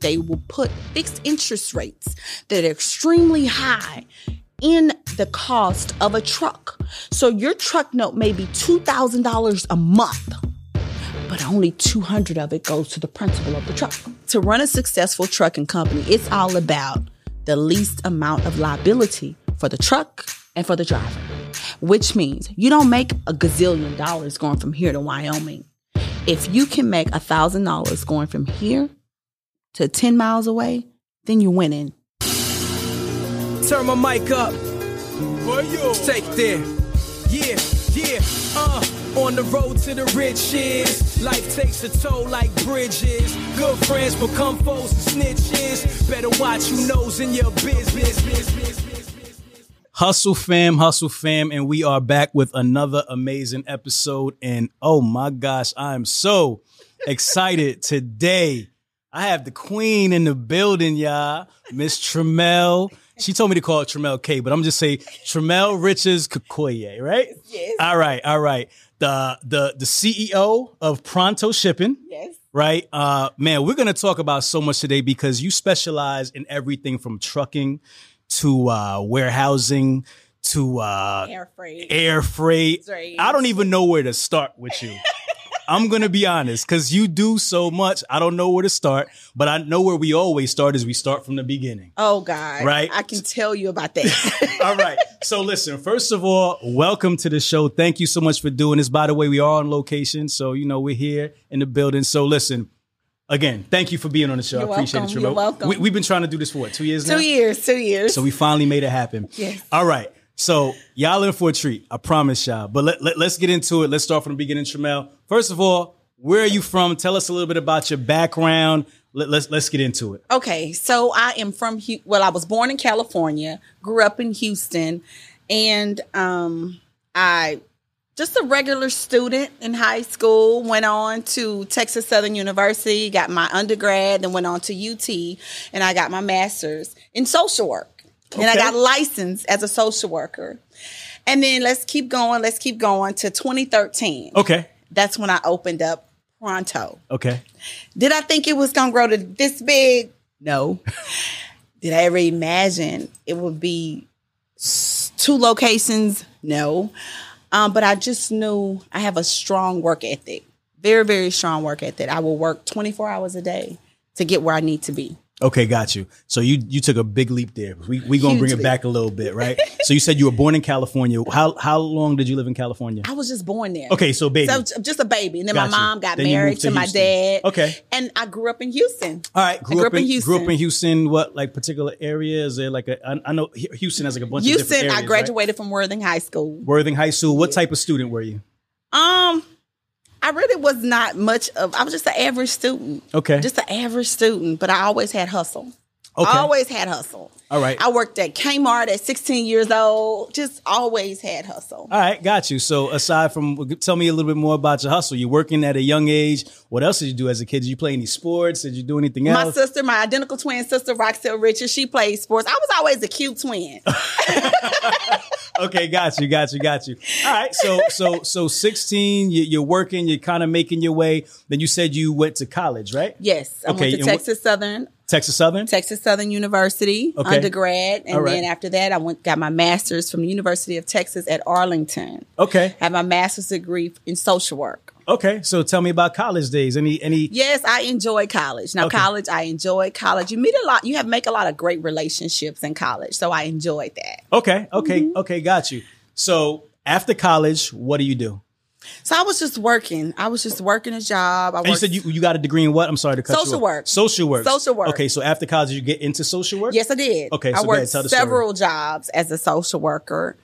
They will put fixed interest rates that are extremely high in the cost of a truck. So your truck note may be $2,000 a month, but only 200 of it goes to the principal of the truck. To run a successful trucking company, it's all about the least amount of liability for the truck and for the driver, which means you don't make a gazillion dollars going from here to Wyoming. If you can make a thousand dollars going from here to 10 miles away, then you're winning. Turn my mic up. Take there. Yeah, yeah, uh. On the road to the riches, life takes a toll like bridges. Good friends become foes and snitches. Better watch who nose in your business. Hustle fam, hustle fam, and we are back with another amazing episode. And oh my gosh, I am so excited today. I have the queen in the building, y'all. Miss Tremel. She told me to call it Tremel K, but I'm just say Tremel Riches Kakoye, right? Yes. All right, all right. The the the CEO of Pronto Shipping. Yes. Right? Uh man, we're gonna talk about so much today because you specialize in everything from trucking to uh warehousing to uh Air freight. air freight. Right. I don't even know where to start with you. I'm gonna be honest, because you do so much. I don't know where to start, but I know where we always start is we start from the beginning. Oh God. Right. I can tell you about that. All right. So listen, first of all, welcome to the show. Thank you so much for doing this. By the way, we are on location, so you know we're here in the building. So listen, again, thank you for being on the show. You're I appreciate welcome. it. You're welcome. We, we've been trying to do this for what two years now. two years, two years. So we finally made it happen. Yes. All right. So y'all in for a treat. I promise y'all. But let, let, us get into it. Let's start from the beginning, Tremel. First of all, where are you from? Tell us a little bit about your background. Let, let's let's get into it. Okay, so I am from well, I was born in California, grew up in Houston, and um, I just a regular student in high school. Went on to Texas Southern University, got my undergrad, then went on to UT, and I got my master's in social work, and I got licensed as a social worker. And then let's keep going. Let's keep going to 2013. Okay. That's when I opened up Pronto. Okay. Did I think it was gonna grow to this big? No. Did I ever imagine it would be two locations? No. Um, but I just knew I have a strong work ethic, very, very strong work ethic. I will work 24 hours a day to get where I need to be. Okay, got you. So you you took a big leap there. We we gonna Huge bring it leap. back a little bit, right? so you said you were born in California. How how long did you live in California? I was just born there. Okay, so baby. So just a baby. And then Got my you. mom got Then married to, to my dad. Okay. And I grew up in Houston. All right, grew, grew up, in, Houston. grew up in Houston. Houston. What like particular area? Is there like a? I, I know Houston has like a bunch of Houston. I graduated from Worthing High School. Worthing High School. What type of student were you? Um, I really was not much of. I was just an average student. Okay. Just an average student, but I always had hustle. Okay. I always had hustle. All right. I worked at Kmart at 16 years old. Just always had hustle. All right, got you. So aside from, tell me a little bit more about your hustle. You're working at a young age. What else did you do as a kid? Did you play any sports? Did you do anything else? My sister, my identical twin sister, Roxelle Richards, she played sports. I was always a cute twin. okay, got you, got you, got you. All right, so so so 16, you, you're working, you're kind of making your way. Then you said you went to college, right? Yes, I Okay, went to Texas Southern, Texas Southern. Texas Southern University Okay. undergrad, and right. then after that, I went got my master's from the University of Texas at Arlington. Okay, I have my master's degree in social work. okay. So tell me about college days. Any any? Yes, I enjoy college. Now, Okay. college, I enjoy college. You meet a lot. You have make a lot of great relationships in college, so I enjoyed that. Okay, okay, Mm-hmm. okay. Got you. So after college, what do you do? So I was just working. I was just working a job. I And you said you, you got a degree in what? I'm sorry to cut you Social off. work. Social work. Social work. Okay, so after college, you get into social work. Yes, I did. Okay, so I worked ahead, the story. several jobs as a social worker.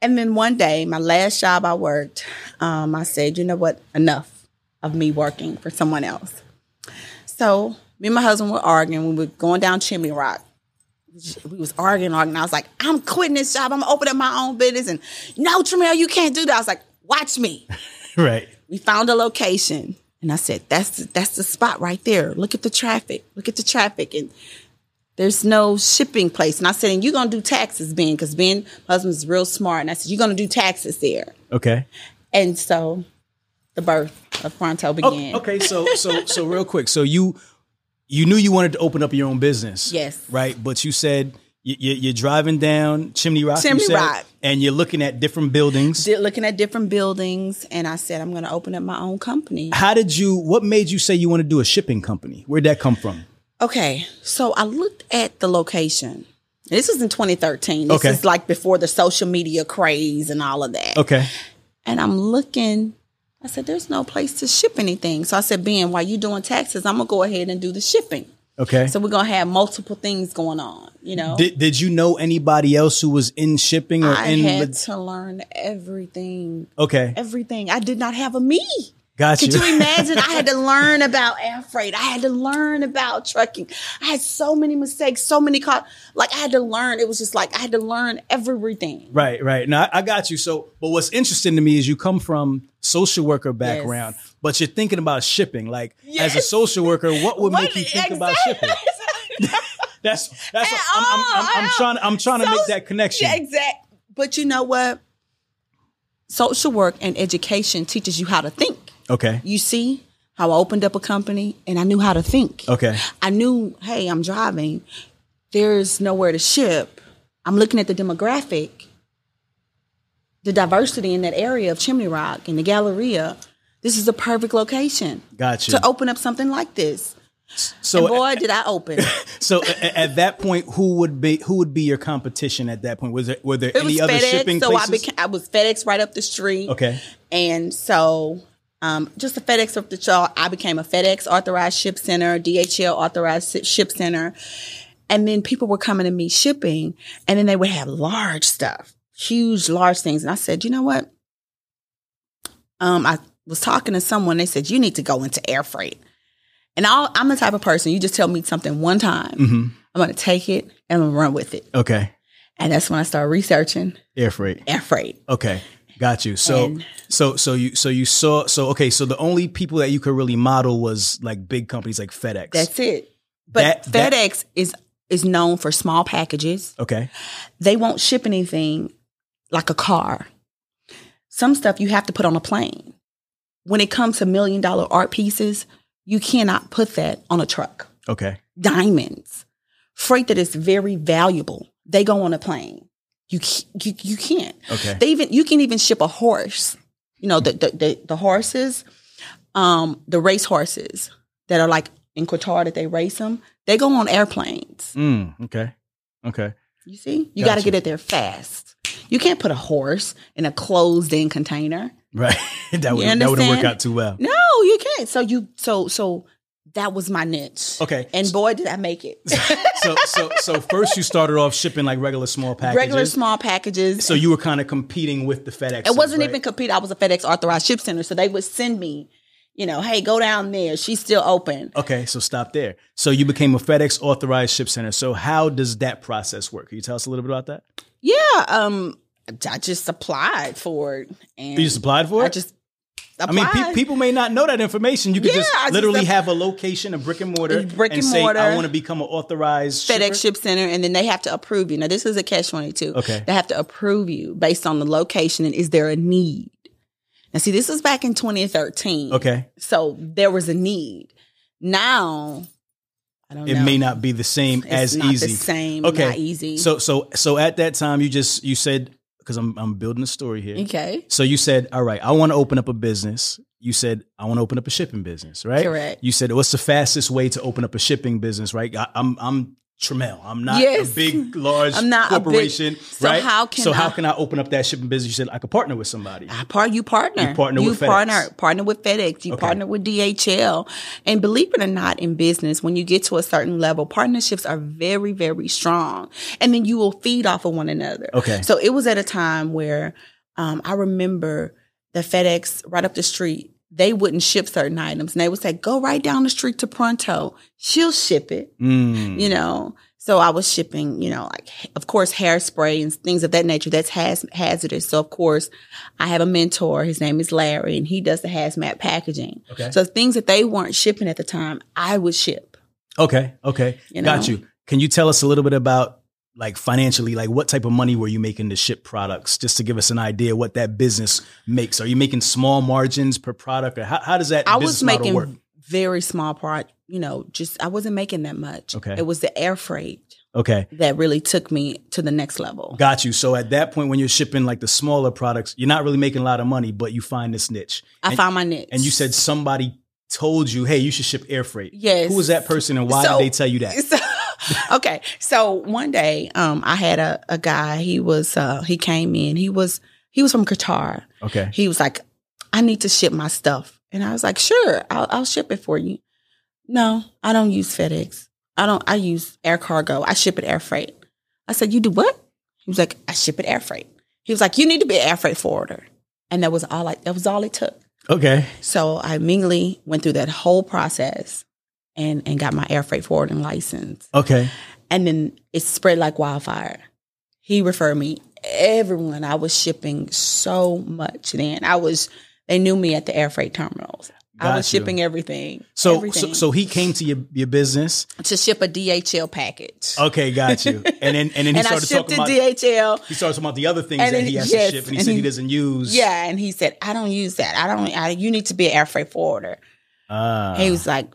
And then one day, my last job I worked, um, I said, you know what? Enough of me working for someone else. So Me and my husband were arguing. We were going down Chimney Rock. We was arguing, arguing. I was like, I'm quitting this job. I'm gonna open up my own business. And no, Tremel, you can't do that. I was like, watch me. right. We found a location. And I said, that's that's the spot right there. Look at the traffic. Look at the traffic. And there's no shipping place. And I said, and you're gonna do taxes, Ben, because Ben, my husband's real smart. And I said, you're gonna do taxes there. Okay. And so the birth of Pronto oh, began. Oh, okay, so so so real quick. So you you knew you wanted to open up your own business. Yes. Right, but you said you, you- you're driving down Chimney Rock. Chimney said, Rock. and you're looking at different buildings. Did looking at different buildings, and I said, I'm gonna open up my own company. How did you? What made you say you want to do a shipping company? Where'd that come from? Okay, so I looked at the location. This was in 2013. This Okay. is like before the social media craze and all of that. Okay. And I'm looking. I said, "There's no place to ship anything." So I said, "Ben, while you're doing taxes, I'm gonna go ahead and do the shipping." Okay. So we're gonna have multiple things going on. You know, did did you know anybody else who was in shipping or I in? had to learn everything. okay. Everything. I did not have a me. Got Could you. you imagine? I had to learn about air freight. I had to learn about trucking. I had so many mistakes, so many caught. Like I had to learn. It was just like I had to learn everything. Right, right. Now I I got you. So, but what's interesting to me is you come from social worker background, but you're thinking about shipping. Like as a social worker, what would make What- you think about shipping? That's that's. At I'm, I'm, I'm, I'm trying. I'm trying to make that connection. Yeah, exact. But you know what? Social work and education teaches you how to think. Okay. You see how I opened up a company and I knew how to think. Okay. I knew, hey, I'm driving. There's nowhere to ship. I'm looking at the demographic, the diversity in that area of Chimney Rock and the Galleria. This is a perfect location Got you. to open up something like this. So, and boy, did I open. so a- a- at that point, who would be who would be your competition at that point? Was there were there It any other FedEx, shipping so places? I became I was FedEx right up the street. okay. And so um, just a FedEx up the chart. I became a FedEx authorized ship center, DHL authorized ship center. And then people were coming to me shipping and then they would have large stuff, huge, large things. And I said, you know what? Um, I was talking to someone. They said, you need to go into air freight. And I'll, I'm the type of person, you just tell me something one time, hmm I'm going to take it and I'm gonna run with it. Okay. And that's when I started researching Air freight. air freight. Okay. Got you. So And- so so you so you saw so okay, so the only people that you could really model was like big companies like FedEx. That's it. But That- that- FedEx is is known for small packages. okay. They won't ship anything like a car. Some stuff you have to put on a plane. When it comes to million dollar art pieces, you cannot put that on a truck. Okay. Diamonds, freight that is very valuable, they go on a plane. You you, you can't. Okay. They even you can even ship a horse. You know the the the, the horses, um, the race horses that are like in Qatar that they race them. They go on airplanes. Mm, okay. Okay. You see, you got to get it there fast. You can't put a horse in a closed-in container. Right. that would that wouldn't work out too well. No, you can't. So you so so that was my niche. Okay. and boy, did I make it. So so so first you started off shipping like regular small packages. Regular small packages. So you were kind of competing with the FedEx. It wasn't even compete. I was a FedEx authorized ship center, so they would send me, you know, hey, go down there. She's still open. Okay, so stop there. So you became a FedEx authorized ship center. So how does that process work? Can you tell us a little bit about that? Yeah, um, I just applied for it, and You just applied for it? I just I mean, pe- people may not know that information. You could Yeah, just just literally app- have a location, a brick and mortar, Brick and say, mortar. I want to become an authorized FedEx shipper." Ship Center, and then they have to approve you. Now, this is a catch twenty two. Okay. they have to approve you based on the location and is there a need. Now, see, this was back in 2013. Okay, so there was a need. Now, I don't it know. may not be the same It's as not easy. The same. Okay, not easy. So so so at that time, you just you said because I'm I'm building a story here. okay, So you said, all right, I want to open up a business. You said, I want to open up a shipping business, right? Correct. You said, what's the fastest way to open up a shipping business, right? I, I'm I'm Tremel. I'm not Yes. a big, large I'm not a big- so right? how can so how I- can I open up that shipping business? You said I could partner with somebody. I part you partner. You partner with FedEx. partner partner with FedEx. You Okay. partner with DHL. And believe it or not, in business, when you get to a certain level, partnerships are very, very strong. And then you will feed off of one another. Okay. So it was at a time where um, I remember the FedEx right up the street. They wouldn't ship certain items, and they would say, "Go right down the street to Pronto. She'll ship it." Mm. You know. So I was shipping, you know, like of course hairspray and things of that nature. That's haz- hazardous. So of course, I have a mentor. His name is Larry, and he does the hazmat packaging. Okay. So things that they weren't shipping at the time, I would ship. Okay. Okay. You Got you. Can you tell us a little bit about like financially, like what type of money were you making to ship products? Just to give us an idea what that business makes. Are you making small margins per product, or how, how does that I was making work? very small part, you know, just I wasn't making that much. Okay. It was the air freight Okay. that really took me to the next level. Got you. So at that point, when you're shipping like the smaller products, you're not really making a lot of money, but you find this niche. I and, found my niche. and you said somebody told you, "Hey, you should ship air freight." Yes. Who was that person, and why So- did they tell you that? So, okay. So one day, um, I had a, a guy, he was uh he came in, he was he was from Qatar. Okay. He was like, I need to ship my stuff. And I was like, sure, I'll, I'll ship it for you. No, I don't use FedEx. I don't, I use air cargo. I ship it air freight. I said, you do what? He was like, I ship it air freight. He was like, you need to be an air freight forwarder. And that was all I, that was all it took. Okay. So I immediately went through that whole process and, and got my air freight forwarding license. Okay. And then it spread like wildfire. He referred me everyone. I was shipping so much then. I was they knew me at the air freight terminals. I was you. shipping everything. So, so everything so he came to your your business. to ship a DHL package. Okay, got you. And then and then he and I started talking about DHL. he started talking about the other things And that then- he has yes, to ship, and he and said he he- doesn't use. Yeah, and he said, "I don't use that. I don't. I, you need to be an air freight forwarder." Ah. he was like,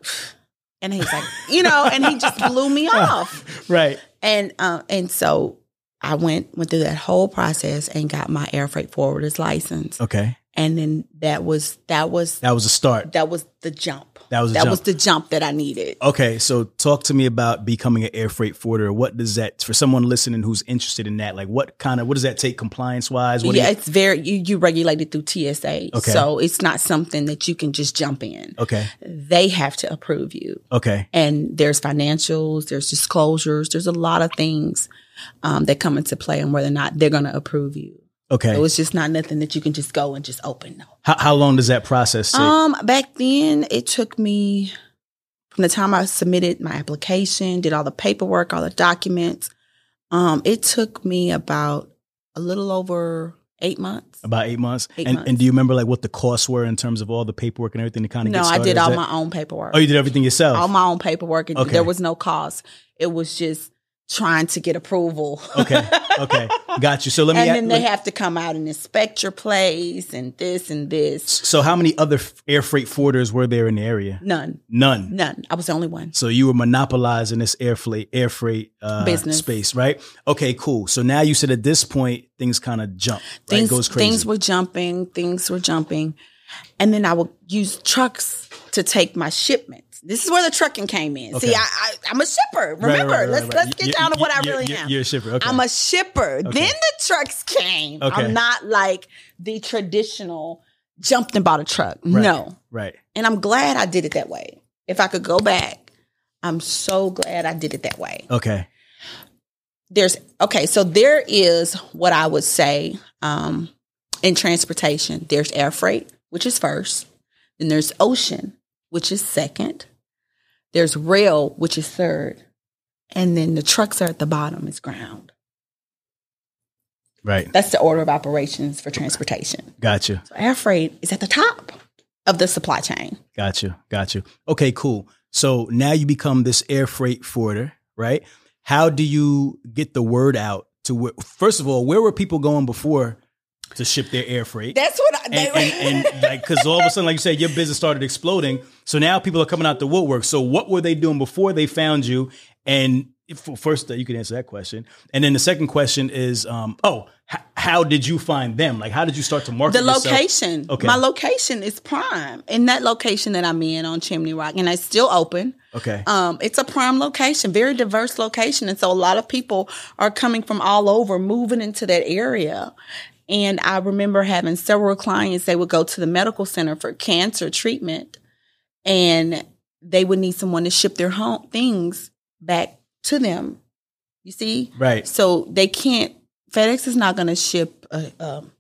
and he's like, you know, and he just blew me off. right. And uh, and so I went went through that whole process and got my air freight forwarder's license. Okay. And then that was that was That was a start. that was the jump. That was that jump. was the jump that I needed. Okay, so talk to me about becoming an air freight forwarder. What does that for someone listening who's interested in that? Like, what kind of what does that take compliance wise? What yeah, you, it's very you, you regulated through TSA, Okay. so it's not something that you can just jump in. okay, They have to approve you, okay, and there's financials, there's disclosures, there's a lot of things um, that come into play on whether or not they're going to approve you. Okay. So it's just not nothing that you can just go and just open. No. how, how long does that process take? Um, back then it took me from the time I submitted my application, did all the paperwork, all the documents. Um, it took me about a little over eight months. about eight months. eight and months. and do you remember like what the costs were in terms of all the paperwork and everything to kind of No, I did all that- my own paperwork. Oh, you did everything yourself. all my own paperwork. It- Okay. There was no cost. It was just trying to get approval. okay, okay, got you. So let me. and then they have to come out and inspect your place and this and this. so how many other air freight forwarders were there in the area? None, None. none. I was the only one. So you were monopolizing this air freight air freight uh, Business. space, right? Okay, cool. So now you said at this point things kind of jump, right? things, Goes crazy. things were jumping, things were jumping. And then I would use trucks to take my shipments. This is where the trucking came in. Okay. See, I, I, I'm a shipper. Remember, right, right, let's right. let's get You- down to what I really you- am. You're a shipper. Okay. I'm a shipper. Then the trucks came. Okay. I'm not like the traditional jumped and bought a truck. No. right. And I'm glad I did it that way. If I could go back, I'm so glad I did it that way. Okay. There's okay, so there is what I would say um, in transportation. There's air freight, which is first. Then there's ocean, which is second. There's rail, which is third. And then the trucks are at the bottom, is ground. Right. That's the order of operations for transportation. Gotcha. So air freight is at the top of the supply chain. Gotcha. Gotcha. Okay, cool. So now you become this air freight forwarder, right? How do you get the word out to where, first of all, where were people going before to ship their air freight? That's what I, and, and, and like because all of a sudden like you said your business started exploding so now people are coming out the woodwork so what were they doing before they found you and first you can answer that question and then the second question is um oh h- how did you find them like how did you start to market the yourself? location. Okay. My location is prime. In that location that I'm in on Chimney Rock, and it's still open. okay Um, it's a prime location, very diverse location, and so a lot of people are coming from all over, moving into that area. And I remember having several clients. They would go to the medical center for cancer treatment, and they would need someone to ship their home things back to them. You see, right so they can't. FedEx is not going to ship a, um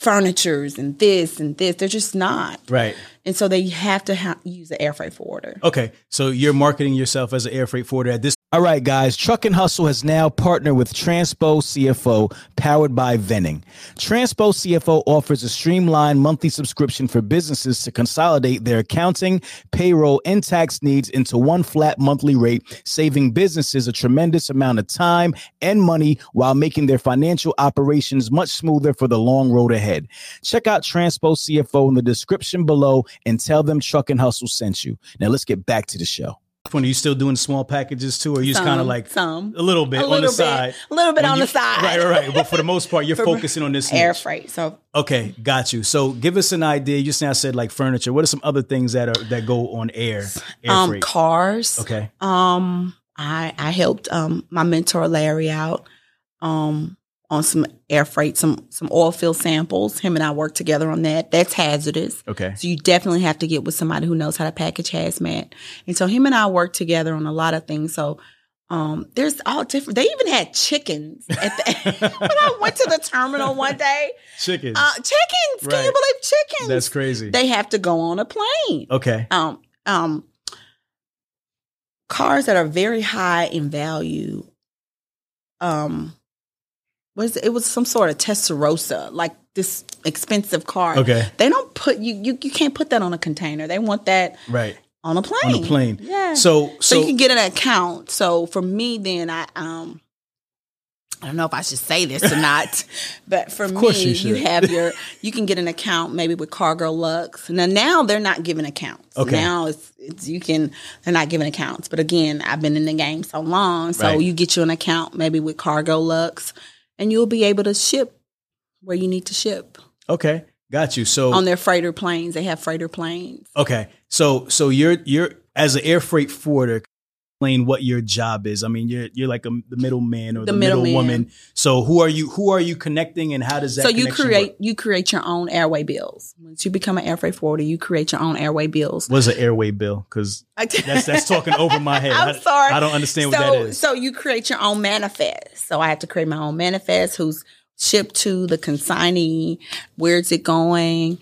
furnitures and this and this. They're just not. Right. And so they have to ha- use an air freight forwarder. Okay. So you're marketing yourself as an air freight forwarder at this. All right, guys. Truck and Hustle has now partnered with Transpo CFO, powered by Venning. Transpo CFO offers a streamlined monthly subscription for businesses to consolidate their accounting, payroll, and tax needs into one flat monthly rate, saving businesses a tremendous amount of time and money while making their financial operations much smoother for the long road ahead. Check out Transpo CFO in the description below and tell them Truck and Hustle sent you. Now let's get back to the show. When are you still doing small packages too, or you just kind of like some a little bit a on the bit, side, a little bit When on you- the side. right, right, right. But for the most part, you're focusing on this air niche. freight. So Okay, got you. So give us an idea. You just now said like furniture. What are some other things that are that go on air? Air um, freight. cars. Okay. Um, I I helped um my mentor Larry out um on some air freight, some some oil field samples. Him and I worked together on that. That's hazardous. Okay. So you definitely have to get with somebody who knows how to package hazmat. And so him and I worked together on a lot of things. So um, there's all different. They even had chickens at the, when I went to the terminal one day. Chickens. Uh, chickens! Can you believe chickens? That's crazy. They have to go on a plane. okay. Um, um, cars that are very high in value. Um, was it was some sort of Testarossa, like this expensive car. Okay. They don't put you, you you can't put that on a container. They want that Right. on a plane. On a plane. Yeah. So so, so, you can get an account. So for me, then I um. I don't know if I should say this or not, but for me, you you, have your you can get an account maybe with Cargolux. Now now they're not giving accounts. Okay. Now it's it's you can they're not giving accounts. But again, I've been in the game so long, so Right. you get you an account maybe with Cargolux, and you'll be able to ship where you need to ship okay, got you. So on their freighter planes. They have freighter planes. okay, so so you're you're as an air freight forwarder. Explain what your job is. I mean, you're you're like a, the middleman or the, The middle woman. So who are you? Who are you connecting, and how does that? so you create work? you create your own airway bills. Once you become an air freight forwarder, you create your own airway bills. What's an airway bill? Because that's that's talking over my head. I'm I- sorry. I don't understand what so, that is. So you create your own manifest. So I have to create my own manifest who's shipped to the consignee, where's it going,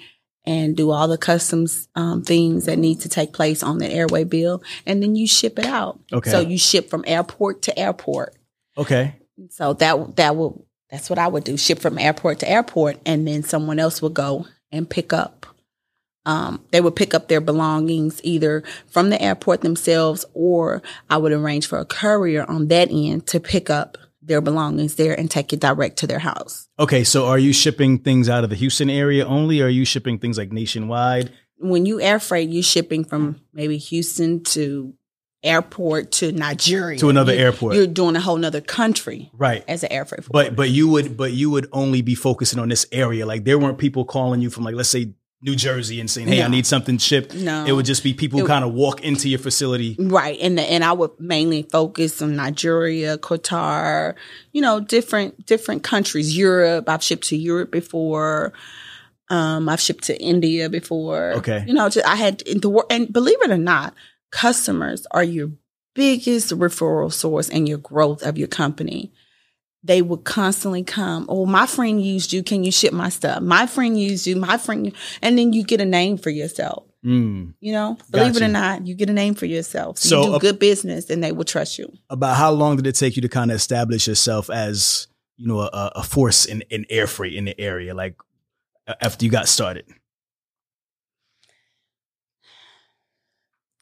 and do all the customs um, things that need to take place on the airway bill. And then you ship it out. Okay. So you ship from airport to airport. okay. So that that will that's what I would do: ship from airport to airport, and then someone else would go and pick up. Um, they would pick up their belongings either from the airport themselves, or I would arrange for a courier on that end to pick up their belongings there and take it direct to their house. Okay, so are you shipping things out of the Houston area only, or are you shipping things like nationwide? When you air freight, you're shipping from maybe Houston to airport to Nigeria To another You- airport. You're doing a whole nother country Right. as an air freight. But but you would but you would only be focusing on this area. Like there weren't people calling you from like let's say New Jersey and saying, "Hey, I need something shipped." No. It would just be people kind of walk into your facility. Right. And the, and I would mainly focus on Nigeria, Qatar, you know, different different countries. Europe. I've shipped to Europe before. Um, I've shipped to India before. Okay. You know, to, I had in the and believe it or not, customers are your biggest referral source and your growth of your company. They would constantly come. Oh, my friend used you. Can you ship my stuff? My friend used you. My friend, and then you get a name for yourself. Mm. You know, believe it or not, you get a name for yourself. So, So, you do good business, and they will trust you. About how long did it take you to kind of establish yourself as you know a, a force in, in air freight in the area? Like after you got started.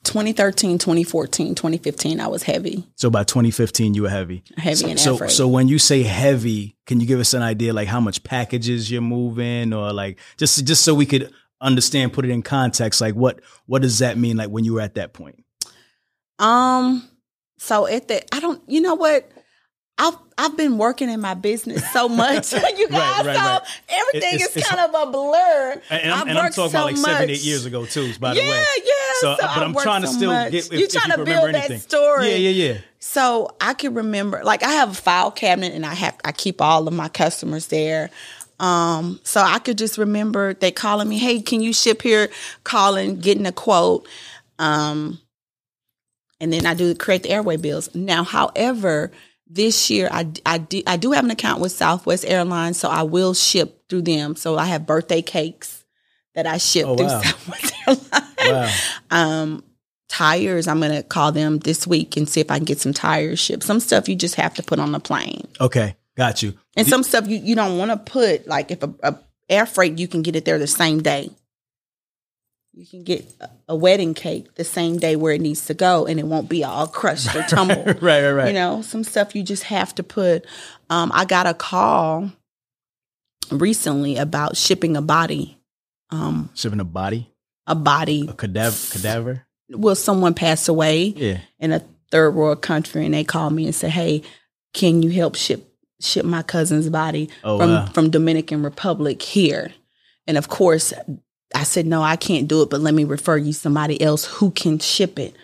2013, 2014, 2015, I was heavy, So by 2015, you were heavy. heavy So, in so, so when you say heavy, can you give us an idea like how much packages you're moving, or like just just so we could understand, put it in context, like what what does that mean, like when you were at that point? um, so at the, I don't, you know what? I've I've been working in my business so much, you guys. Right, right, so right. everything It's- is it's- kind of a blur. And, I'm, I've and I'm worked talking so about like seven, much. eight years ago too. By yeah, the way, yeah. So, but I've I'm trying to so still much. get if, You're if trying you to remember build anything. that story. Yeah, yeah, yeah. So I can remember, like I have a file cabinet and I have I keep all of my customers there. Um, so I could just remember they calling me, hey, can you ship here? Calling, getting a quote. Um, and then I do create the airway bills. Now, however, this year I I do, I do have an account with Southwest Airlines, so I will ship through them. So I have birthday cakes that I ship Oh, through wow. Southwest Airlines. Wow. Um, tires, I'm gonna call them this week and see if I can get some tires shipped. Some stuff you just have to put on the plane, Okay. Got you. and some stuff you, you don't want to put. Like if a, a air freight, you can get it there the same day. You can get a, wedding cake the same day where it needs to go, and it won't be all crushed or tumbled. right, right, right. You know, some stuff you just have to put. Um, I got a call recently about shipping a body. Um, Shipping a body, a body. a cadaver, cadaver. Well, someone passed away Yeah. in a third world country, and they called me and said, "Hey, can you help ship ship my cousin's body Oh, from wow. from Dominican Republic here?" And of course, I said, "No, I can't do it, but let me refer you somebody else who can ship it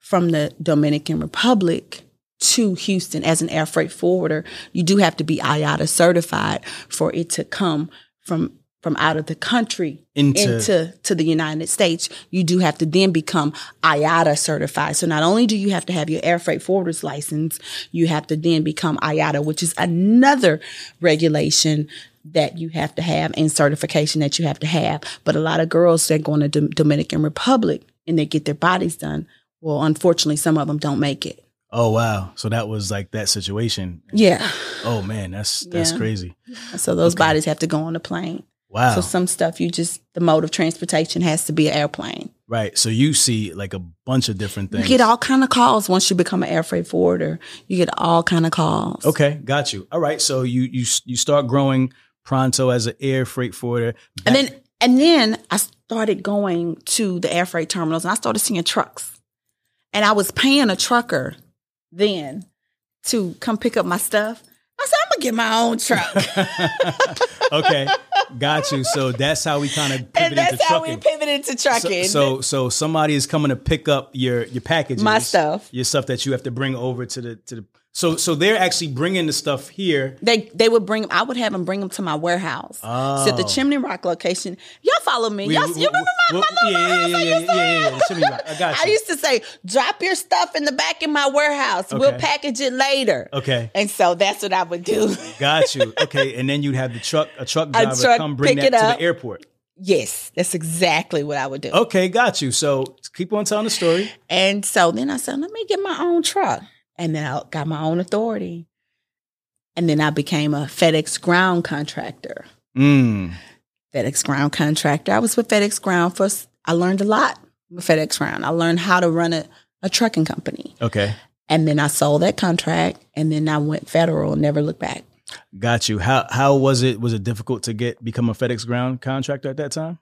from the Dominican Republic." To Houston as an air freight forwarder, you do have to be IATA certified for it to come from from out of the country Into- into to the United States, you do have to then become IATA certified. So not only do you have to have your air freight forwarder's license, you have to then become IATA, which is another regulation that you have to have and certification that you have to have. But a lot of girls that go to Dom- Dominican Republic and they get their bodies done. Well, unfortunately, some of them don't make it. Oh wow. So that was like that situation. Yeah. Oh man, that's that's Yeah. crazy. So those Okay. bodies have to go on a plane. Wow. So some stuff you just the mode of transportation has to be an airplane. right. So you see like a bunch of different things. You get all kind of calls once you become an air freight forwarder. You get all kind of calls. Okay, got you. All right. So you you you start growing pronto as an air freight forwarder. And then and then I started going to the air freight terminals and I started seeing trucks. And I was paying a trucker then to come pick up my stuff. I said, I'm gonna get my own truck. okay, got you. So that's how we kind of and that's how trucking. we pivoted to trucking. So, so so somebody is coming to pick up your your packages, My stuff. your stuff that you have to bring over to the to the. So so they're actually bringing the stuff here. they they would bring I would have them bring them to my warehouse. So at the Oh. Chimney Rock location. Y'all follow me. We- Y'all, we- you remember my, we- my little yeah, yeah, warehouse yeah, I yeah, used to yeah, yeah, yeah. Chimney Rock. I got I used to say, drop your stuff in the back of my warehouse. We'll package it later. Okay, And so that's what I would do. got you. Okay, and then you'd have the truck a truck driver truck come bring that it to the airport. yes, that's exactly what I would do. Okay, got you. So keep on telling the story. And so then I said, let me get my own truck. And then I got my own authority. And then I became a FedEx ground contractor. Mm. FedEx ground contractor. I was with FedEx ground for, I learned a lot with FedEx ground. I learned how to run a, a trucking company. Okay, And then I sold that contract and then I went federal and never looked back. got you. How how was it? Was it difficult to get become a FedEx ground contractor at that time?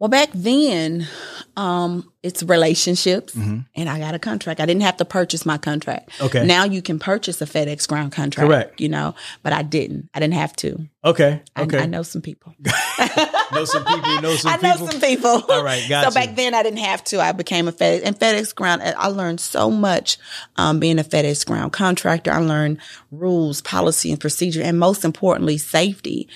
Well, back then, um, it's relationships, Mhm. and I got a contract. I didn't have to purchase my contract. Okay. Now you can purchase a FedEx ground contract. Correct. You know, but I didn't. I didn't have to. Okay, I, okay. I know some people. know some people. Know some I know people. some people. All right, got so you. back then I didn't have to. I became a FedEx and FedEx ground. I learned so much um, being a FedEx ground contractor. I learned rules, policy, and procedure, and most importantly, safety.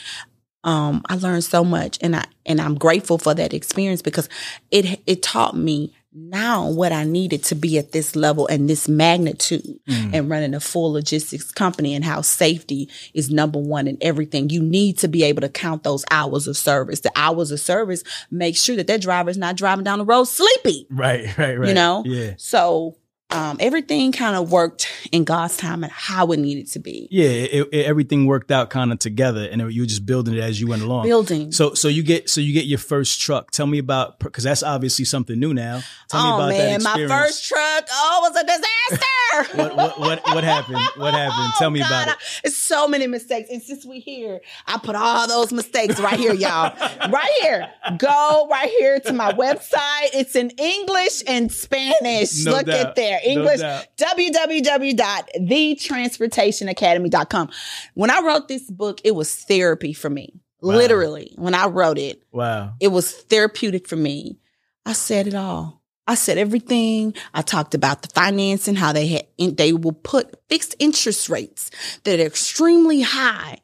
Um, I learned so much, and I and I'm grateful for that experience because it it taught me now what I needed to be at this level and this magnitude Mm. and running a full logistics company and how safety is number one in everything. You need to be able to count those hours of service. The hours of service make sure that that driver is not driving down the road sleepy. Right, right, right. You know? Yeah. So um, everything kind of worked in God's time and how it needed to be. Yeah, it, it, everything worked out kind of together, and you were just building it as you went along. Building. So, so you get, so you get your first truck. Tell me about, because that's obviously something new now. Tell me oh about that man, my first truck, oh, was a disaster. What, what, what, what happened? What happened? Tell me Oh, about it. I- it's so many mistakes. And since we here, I put all those mistakes right here, y'all. right here. Go right here to my website. It's in English and Spanish. No Look doubt. at there. No English. doubt. www.thetransportationacademy.com. When I wrote this book, it was therapy for me. Wow. Literally, when I wrote it, Wow. it was therapeutic for me. I said it all. I said everything. I talked about the financing, how they had they will put fixed interest rates that are extremely high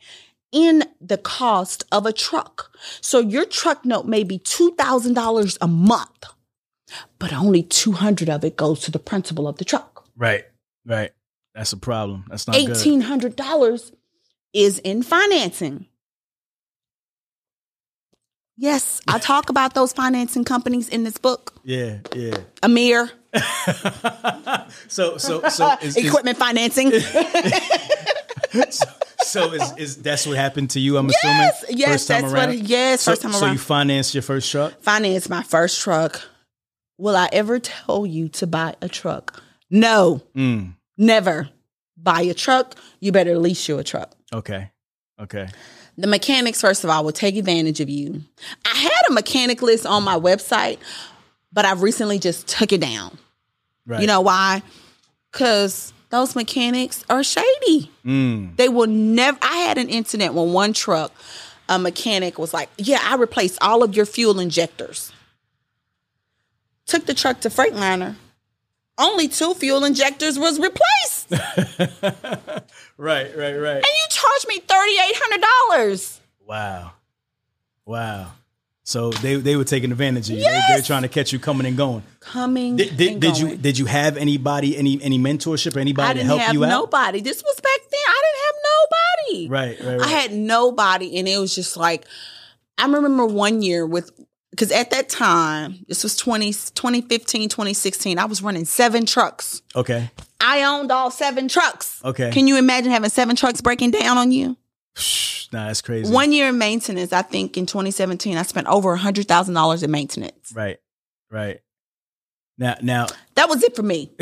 in the cost of a truck. So your truck note may be $2,000 a month, but only 200 of it goes to the principal of the truck. Right, right. That's a problem. That's not good. $1,800 is in financing. Yes, I talk about those financing companies in this book. Yeah, yeah. Amir, So so so is, is, equipment financing. so is, is that's what happened to you? I'm assuming. yes, yes, first time that's around? what. Yes, So, first time around. so you financed your first truck? finance my first truck. Will I ever tell you to buy a truck? No, Mm, never. Buy a truck. You better lease you a truck. okay, okay. The mechanics, first of all, will take advantage of you. I had a mechanic list on my website, but I've recently just took it down. Right. You know why? Because those mechanics are shady. Mm, They will never. I had an incident when one truck, a mechanic was like, "Yeah, I replaced all of your fuel injectors." Took the truck to Freightliner. Only two fuel injectors was replaced, right, right, right, And you charged me thirty eight hundred dollars. Wow, wow. So they they were taking advantage of you. They, Yes! they're trying to catch you coming and going. Coming. Did, did, and did you did you have anybody any any mentorship or anybody to help you out? nobody. This was back then. I didn't have nobody. Right, right, right. I had nobody, and it was just like I remember one year with because at that time this was 20, 2015 2016 i was running seven trucks okay, i owned all seven trucks okay. can you imagine having seven trucks breaking down on you nah, that's crazy. one year in maintenance i think in 2017 i spent over a hundred thousand dollars in maintenance Right, right. Now, now that was it for me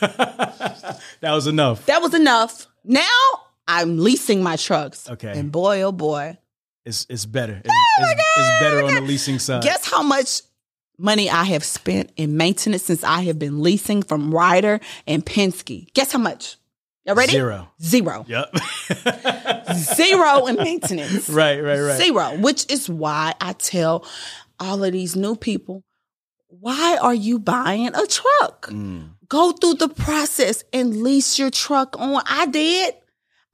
that was enough. that was enough now i'm leasing my trucks Okay. and boy oh boy It's it's better. It's, it's, it's better on the leasing side. Guess how much money I have spent in maintenance since I have been leasing from Ryder and Penske? Guess how much? Y'all ready? Zero. Zero. Yep. Zero in maintenance. right, right, right. Zero. Which is why I tell all of these new people, why are you buying a truck? Mm, Go through the process and lease your truck on. I did.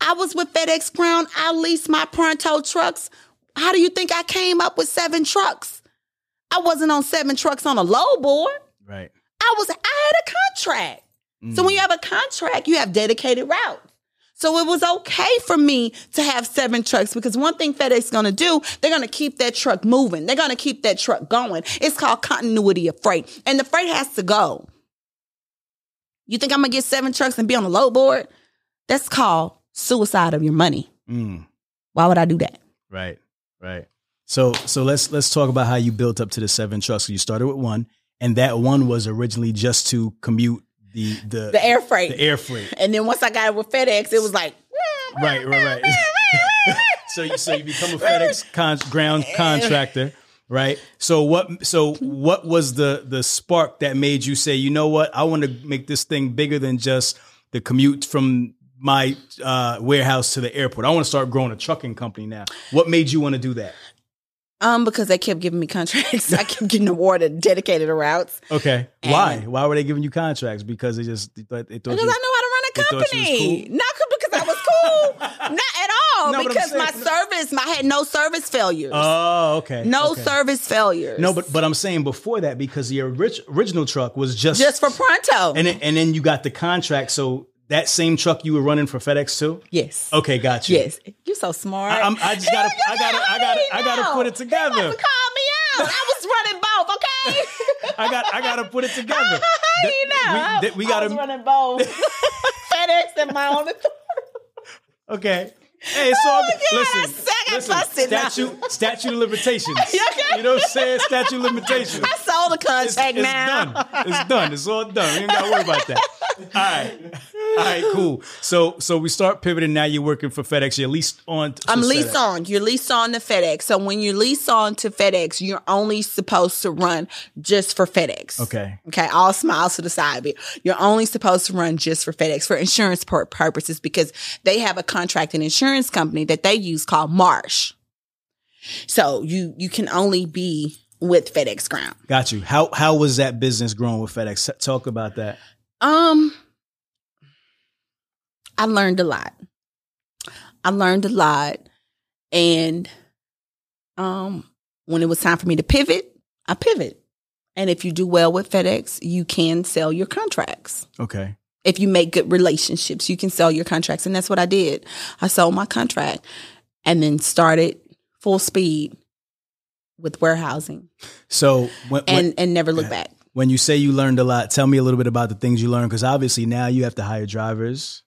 I was with FedEx Ground. I leased my Pronto trucks. How do you think I came up with seven trucks? I wasn't on seven trucks on a load board. right. I was I had a contract. So when mm. you have a contract, you have dedicated routes. So it was okay for me to have seven trucks because one thing FedEx is going to do, they're going to keep that truck moving. They're going to keep that truck going. It's called continuity of freight. And the freight has to go. You think I'm going to get seven trucks and be on the load board? That's called suicide of your money. Mm, Why would I do that? right, right. So so let's let's talk about how you built up to the seven trucks. So you started with one, and that one was originally just to commute the the The air freight. the air freight. and then once I got it with FedEx, it was like, Right, right, right. so you so you become a FedEx con- ground contractor, right? So what so what was the the spark that made you say, you know what, I want to make this thing bigger than just the commute from my uh, warehouse to the airport. I want to start growing a trucking company now. What made you want to do that? um, because they kept giving me contracts. I kept getting awarded dedicated routes. Okay, And- why? Why were they giving you contracts? Because they just they thought, they thought Because you, I know how to run a thought you was company. cool? Not because I was cool. Not at all. No, because my saying- service, my, I had no service failures. Oh, okay. no okay. service failures. No, but but I'm saying before that because the orig- original truck was just just for pronto. And then, and then you got the contract. So that same truck you were running for FedEx too. yes. Okay, got you. Yes. You're so smart. I- I'm- I just gotta- I gotta- I gotta- I gotta know. put it together. Have me out. I was running both. Okay. I got I got to put it together. You know? We, that we I got was to running both. FedEx and my own. okay. Hey, so Oh. God, Listen, I said I listen. now. Statute statute of limitations. You okay? You know what I'm saying? Statute of limitations. I saw the It's, contract it's now. done. It's done. It's all done. We ain't got to worry about that. All right. All right. Cool. So so we start pivoting. Now you're working for FedEx. You're leased on. To I'm FedEx. leased on. You're leased on to FedEx. So when you lease on to FedEx, you're only supposed to run just for FedEx. Okay. Okay. All smiles to the side of it. You're only supposed to run just for FedEx for insurance pur- purposes because they have a contract contracting insurance company that they use called Marsh. So you you can only be with FedEx Ground. Got you. How how was that business growing with FedEx? Talk about that. Um, I learned a lot. I learned a lot, and um, when it was time for me to pivot, I pivot. And if you do well with FedEx, you can sell your contracts. Okay. If you make good relationships, you can sell your contracts, and that's what I did. I sold my contract, and then started full speed with warehousing So when, and when, and never look back. when you say you learned a lot, tell me a little bit about the things you learned because obviously now you have to hire drivers,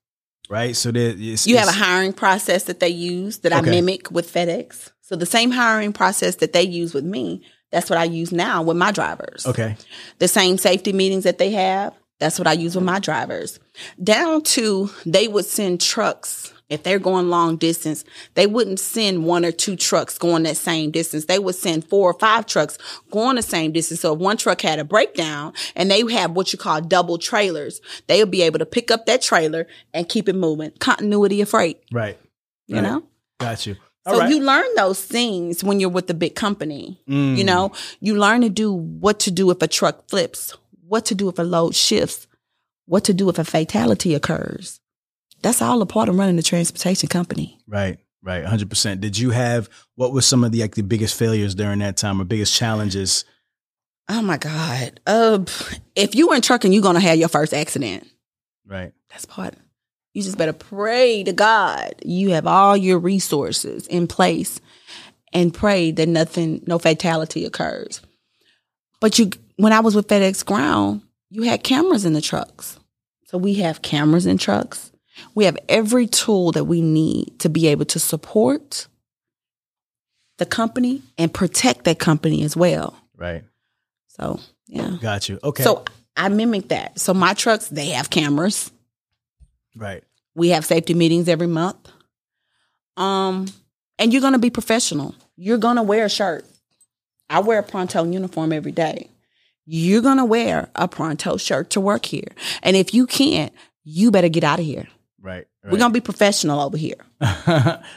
right? So there, it's, You have a hiring process that they use that I mimic with FedEx. So the same hiring process that they use with me, that's what I use now with my drivers. okay, The same safety meetings that they have, that's what I use with my drivers. Down to they would send trucks if they're going long distance, they wouldn't send one or two trucks going that same distance. They would send four or five trucks going the same distance. So if one truck had a breakdown and they have what you call double trailers, they would be able to pick up that trailer and keep it moving. Continuity of freight, right, you Right. know? got you. So right. you learn those things when you're with the big company. Mm. You know, you learn to do what to do if a truck flips, what to do if a load shifts, what to do if a fatality occurs. That's all a part of running the transportation company. Right, right, hundred percent. Did you have what was some of the like the biggest failures during that time or biggest challenges? Oh my God. Uh, if you were in trucking, you're going to have your first accident. Right, That's part. You just better pray to God. You have all your resources in place and pray that nothing, no fatality occurs. But you, when I was with FedEx Ground, you had cameras in the trucks. So we have cameras in trucks. We have every tool that we need to be able to support the company and protect that company as well. right, So, yeah. got you. Okay, So I mimic that. So my trucks, they have cameras. right, We have safety meetings every month. Um, and you're gonna be professional. You're gonna wear a shirt. I wear a Pronto uniform every day. You're gonna wear a Pronto shirt to work here. And if you can't, you better get out of here. right. We're gonna be professional over here.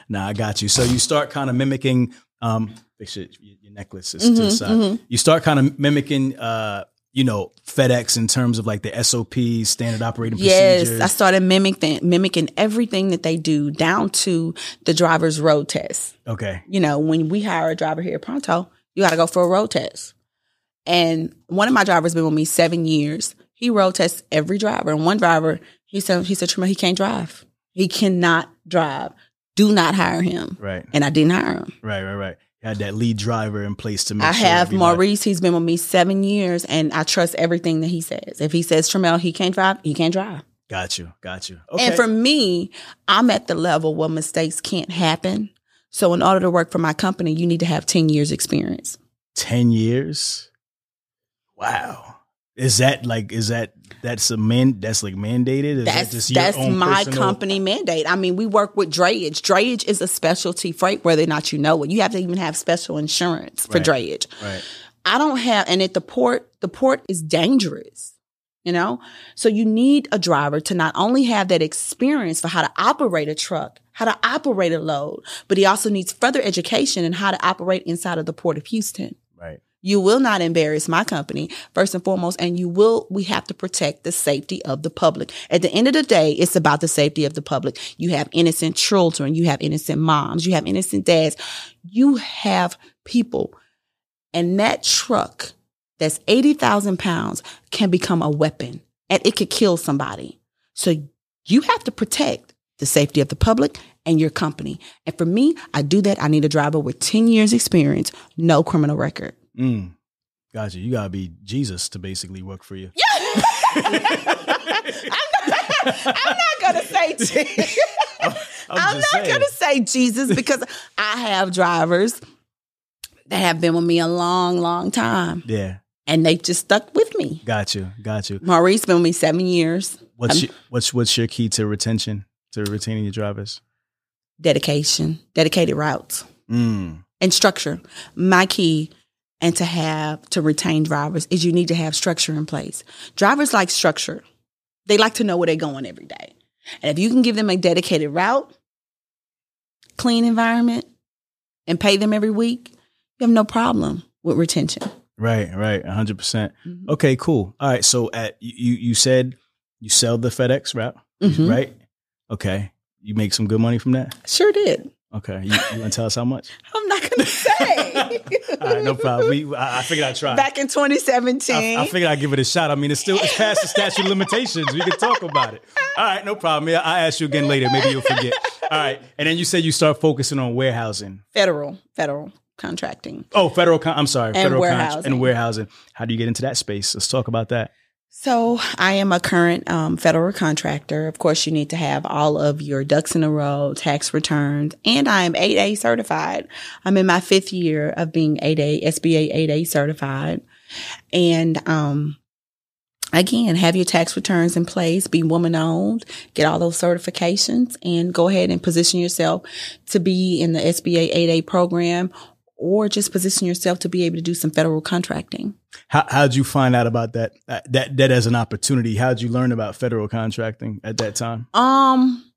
nah, I got you. So you start kind of mimicking. Um, fix your, your necklace is to the Mhm, side. mhm. You start kind of mimicking. Uh, you know, FedEx in terms of like the SOP standard operating Yes, procedures. I started mimicking mimicking everything that they do down to the driver's road test. okay, you know, when we hire a driver here at Pronto, you got to go for a road test. And one of my drivers been with me seven years. He road tests every driver, and one driver he said he said Tremel, he can't drive. He cannot drive. Do not hire him. right, And I didn't hire him. right, right, right. You had that lead driver in place to make. I sure have everybody- Maurice. He's been with me seven years, and I trust everything that he says. If he says Tremel, he can't drive, he can't drive. Got you, got you. Okay. And for me, I'm at the level where mistakes can't happen. So in order to work for my company, you need to have 10 years experience. 10 years wow is that like is that that's a man that's like mandated is that That's just your that's my personal- company mandate. I mean, we work with drayage. Drayage is a specialty freight, whether or not you know it. You have to even have special insurance for Right. drayage. right I don't have, and at the port, the port is dangerous. You know, so you need a driver to not only have that experience for how to operate a truck, how to operate a load, but he also needs further education in how to operate inside of the port of Houston. right You will not embarrass my company, first and foremost, and you will, we have to protect the safety of the public. At the end of the day, it's about the safety of the public. You have innocent children, you have innocent moms, you have innocent dads, you have people. And that truck that's 80,000 pounds can become a weapon and it could kill somebody. So you have to protect the safety of the public and your company. And for me, I do that. I need a driver with 10 years experience, no criminal record. mm. gotcha you gotta be jesus to basically work for you I'm not gonna say Jesus. I'm, I'm not saying. gonna say Jesus because I have drivers that have been with me a long, long time, yeah and they just stuck with me. got you got you Maurice been with me seven years. what's your, what's what's your key to retention to retaining your drivers Dedication, dedicated routes, mm. and structure. My key. And to have to retain drivers is you need to have structure in place. Drivers like structure. They like to know where they're going every day. And if you can give them a dedicated route, clean environment, and pay them every week, you have no problem with retention. Right right 100% Mhm. okay cool all right so at you you said you sell the fedex route Mhm. right okay you make some good money from that Sure did. okay you, you want to tell us how much I'm not going to say. All right, no problem. We, I, I figured I'd try. Back in 2017. I, I figured I'd give it a shot. I mean, it's still it's past the statute of limitations. We can talk about it. All right, no problem. Yeah, I'll ask you again later. Maybe you'll forget. All right, and then you said you start focusing on warehousing. federal, federal. Contracting. Oh, federal. Con- I'm sorry, federal con- warehousing. and warehousing. How do you get into that space? Let's talk about that. So I am a current um, federal contractor. Of course, you need to have all of your ducks in a row, tax returns, and I am 8A certified. I'm in my fifth year of being 8A, SBA 8A certified. And um, again, have your tax returns in place, be woman owned, get all those certifications, and go ahead and position yourself to be in the SBA 8A program or just position yourself to be able to do some federal contracting. How how'd you find out about that uh, that that as an opportunity? How'd you learn about federal contracting at that time? Um,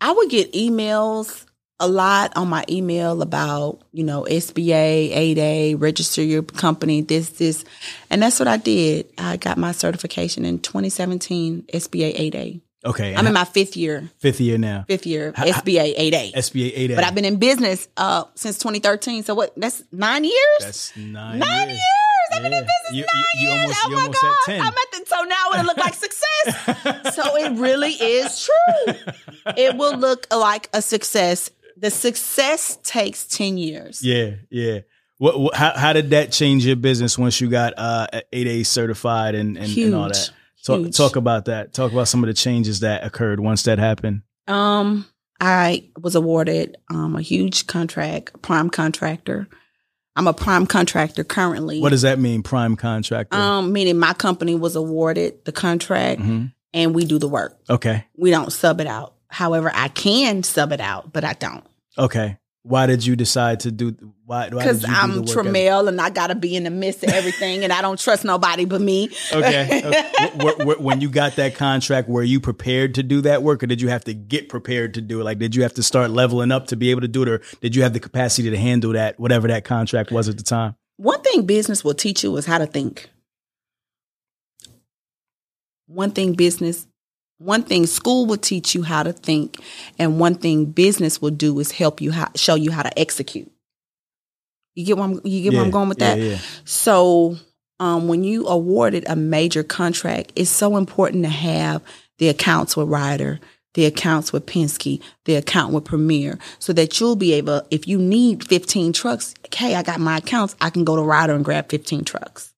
I would get emails a lot on my email about, you know, SBA, 8A, register your company, this, this. And that's what I did. I got my certification in 2017, SBA 8A. Okay, I'm in my fifth year, fifth year now. fifth year, How- SBA 8A. SBA 8A. But I've been in business uh since 2013. So what? That's nine years. That's nine. nine years. years. I've been in business You- nine you- you years. almost- oh my god! I'm at the so now it'll look like success. so it really is true. It will look like a success. The success takes 10 years. Yeah, yeah. What, what how how did that change your business once you got uh eight A certified and, and, and all that? Talk Huge. talk about that. Talk about some of the changes that occurred once that happened. Um, I was awarded um a huge contract, prime contractor. I'm a prime contractor currently. What does that mean, prime contractor? um meaning my company was awarded the contract Mhm. and we do the work. Okay, We don't sub it out. However, I can sub it out, but I don't. okay. Why did you decide to do? Why? Because did you do the I'm Tremel and I gotta be in the midst of everything and I don't trust nobody but me. Okay. Wh- when you got that contract, were you prepared to do that work, or did you have to get prepared to do it? Like, did you have to start leveling up to be able to do it, or did you have the capacity to handle that, whatever that contract was at the time? One thing business will teach you is how to think. One thing business, one thing school will teach you how to think, and one thing business will do is help you how, show you how to execute. You get where I'm, you get where I'm going with yeah, that. Yeah. So, um, when you awarded a major contract, it's so important to have the accounts with Ryder, the accounts with Penske, the account with Premier, so that you'll be able, if you need 15 trucks, okay, I got my accounts, I can go to Ryder and grab 15 trucks.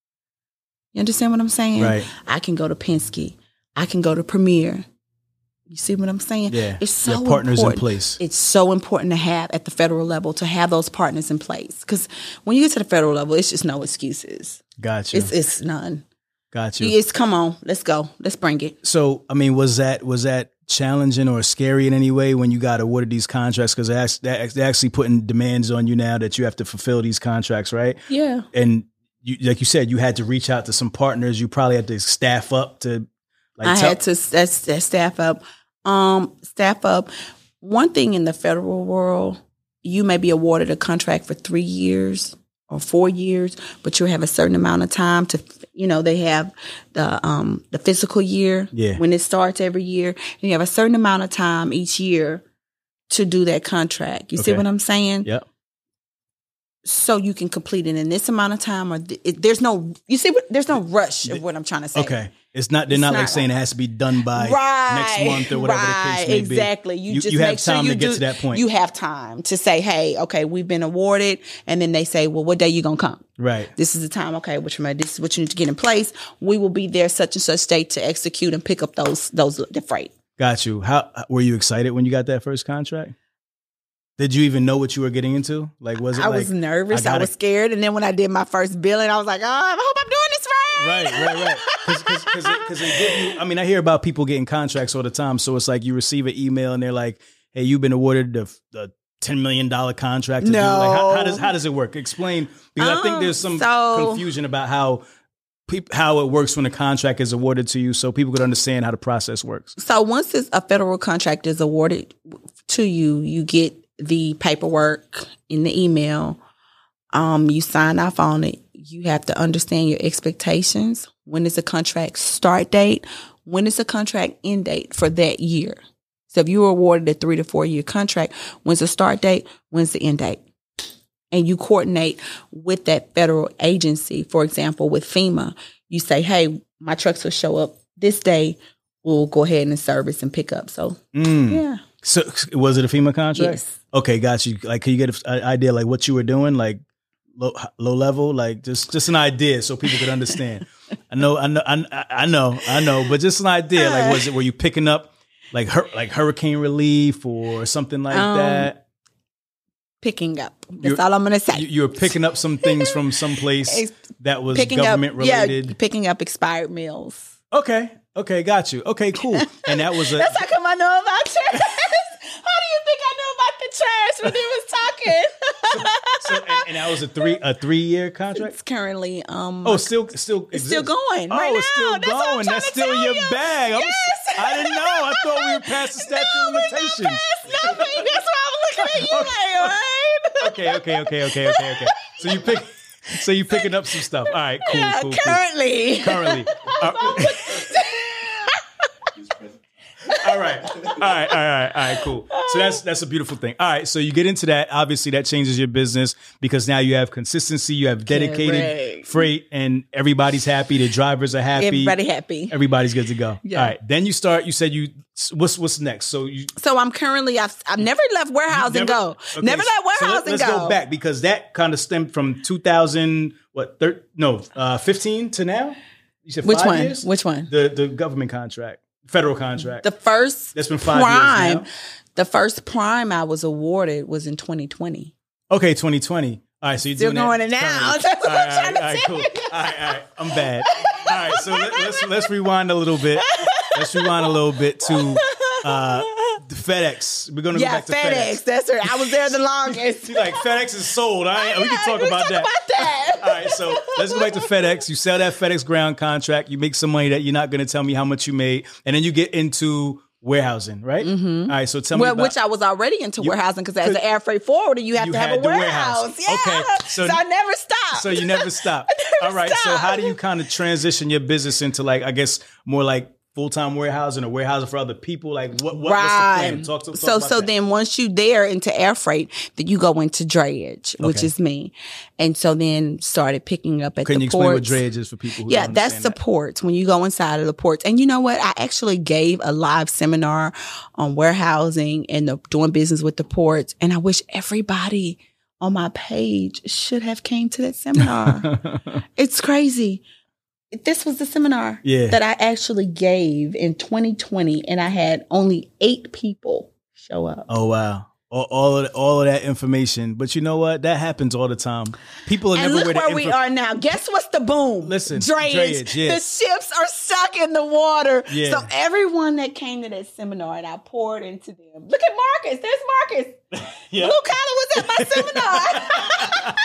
You understand what I'm saying? Right. I can go to Penske. I can go to Premier. You see what I'm saying? Yeah. It's so Your partners in important. place. It's so important to have at the federal level to have those partners in place because when you get to the federal level, it's just no excuses. Gotcha. It's it's none. Got you. It's come on, let's go, let's bring it. So, I mean, was that was that challenging or scary in any way when you got awarded these contracts? Because they're they're actually putting demands on you now that you have to fulfill these contracts, right? Yeah. And you, like you said, you had to reach out to some partners. You probably had to staff up to. Like, I tell- had to staff up. Um, staff up. One thing in the federal world, you may be awarded a contract for three years or four years, but you have a certain amount of time to, you know, they have the um the physical year Yeah. when it starts every year, and you have a certain amount of time each year to do that contract. You see what I'm saying? Yep. So you can complete it in this amount of time, or th- it, there's no, you see, what there's no rush of what I'm trying to say. Okay. It's not. They're It's not, like saying it has to be done by next month or whatever the case may be. exactly. You, You- just you make have sure time you to get do- to that point. You have time to say, "Hey, okay, we've been awarded," and then they say, "Well, what day you gonna come?" Right. This is the time. Okay, which? This is what you need to get in place. We will be there such and such date to execute and pick up those those the freight. Got you. How were you excited when you got that first contract? Did you even know what you were getting into? Like, was it I like was nervous. I, gotta- was scared, and then when I did my first billing, I was like, "Oh, I hope I'm doing this right." Right, right, right. Because because they give you. I mean, I hear about people getting contracts all the time. So it's like you receive an email and they're like, "Hey, you've been awarded the the ten million dollar contract." To do. Like, how, how does how does it work? Explain because I think there's some Um, so- confusion about how. How it works when a contract is awarded to you, so people could understand how the process works. So once a federal contract is awarded to you, you get the paperwork in the email. Um, you sign off on it. You have to understand your expectations. When is the contract start date? When is the contract end date for that year? So if you were awarded a three to four year contract, when's the start date? When's the end date? And you coordinate with that federal agency. For example, with FEMA, you say, "Hey, my trucks will show up this day. We'll go ahead and service and pick up." So Mm. yeah, So was it a FEMA contract? Yes. Okay, got you. Like, can you get an idea like what you were doing, like low low level, like just just an idea so people could understand. I know, I know, I, I know, I know, but just an idea. Like, was it were you picking up like like hurricane relief or something like Um, that? Picking up. That's You're- all I'm gonna say. You, you were picking up some things from some place that was picking government up, related. yeah, picking up expired meals. Okay, okay, got you. Okay, cool. And that was a That's how come I know about trash. how do you think I knew about the trash when he was talking? so, and, and that was a three a three year contract. it's currently um Oh, still, still, It's still going Oh, right it's still now. That's going. That's still your you. bag. I'm Yes. I didn't know. I thought we were past the statute No, of we're not limitations. past nothing. That's why I'm looking at you like, right? Okay, okay, okay, okay, okay, okay. So you pick, so you picking up some stuff. All right, cool, Yeah, cool, cool. currently. Currently. Uh, all right, all right, all right, all right, cool. So that's that's a beautiful thing. All right, so you get into that. Obviously, that changes your business because now you have consistency, you have dedicated Correct. freight, and everybody's happy. The drivers are happy. Everybody happy. Everybody's good to go. Yeah. All right. Then you start. You said you. What's what's next? So you So I'm currently I've, I've never left warehouse and go. Okay, Never so left warehouse let, and let's go. go back because that kind of stemmed from 2000. What? Thir- no, uh, 15 to now. You said Which one? years? Which one? The the government contract, federal contract. The first That's been five years prime. now. The first prime I was awarded was in 2020. okay, 2020. All right, so you're Still doing going that now. That's what All right, I'm trying to all right, cool. All right, all right, I'm bad. All right, so let, let's let's rewind a little bit. Let's rewind a little bit to uh, the FedEx. We're gonna Yeah, go back to FedEx. FedEx. That's right. I was there the longest. See, like FedEx is sold. I we can talk we about talk that. about that. All right, so let's go back to FedEx. You sell that FedEx ground contract. You make some money that you're not going to tell me how much you made, and then you get into warehousing, right? Mm-hmm. All right, so tell me about. which I was already into warehousing because as an air freight forwarder, you have You to have a warehouse. warehouse. Yeah. Okay, So, so- I never stopped. so you never stop. never All right, so how do you kind of transition your business into like I guess more like full time warehousing or warehousing for other people? Like what? what What's the plan? Talk to talk so about so that. then once you there into air freight, then you go into drayage, which Okay. is me, and so then started picking up at. Can the you explain what drayage is for people? Who Yeah, don't that's the ports when you go inside of the ports. And you know what? I actually gave a live seminar on warehousing and the, doing business with the ports. And I wish everybody on my page should have came to that seminar. it's crazy. This was the seminar Yeah. that I actually gave in 2020, and I had only eight people show up. Oh wow. All, all of all of that information, but you know what? That happens all the time. People are And never look where where we are now. Guess what's the boom? Listen, drayage, yeah. The ships are stuck in the water. Yeah. So everyone that came to that seminar, and I poured into them. Look at Marcus. There's Marcus. Yeah. Blue collar was at my seminar.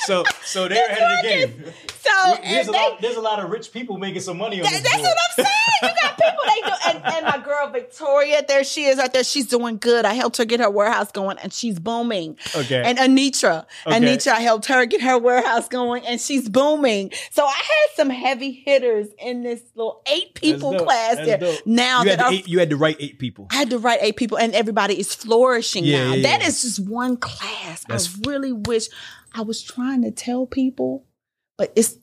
So so they're ahead of the game. so There's a they- lot. There's a lot of rich people making some money on that- this. that's board. what I'm saying. You got people they do, and, and my girl Victoria, there she is right there. She's doing good. I helped her get her warehouse going, and she's booming. Okay. And Anitra, Okay. Anitra, I helped her get her warehouse going, and she's booming. So I had some heavy hitters in this little eight people class That's there. dope. Now you that had, are eight, you had to write eight people. I had to write eight people, and everybody is flourishing Yeah, now. yeah, That is just one class. That's- I really wish I was trying to tell people, but it's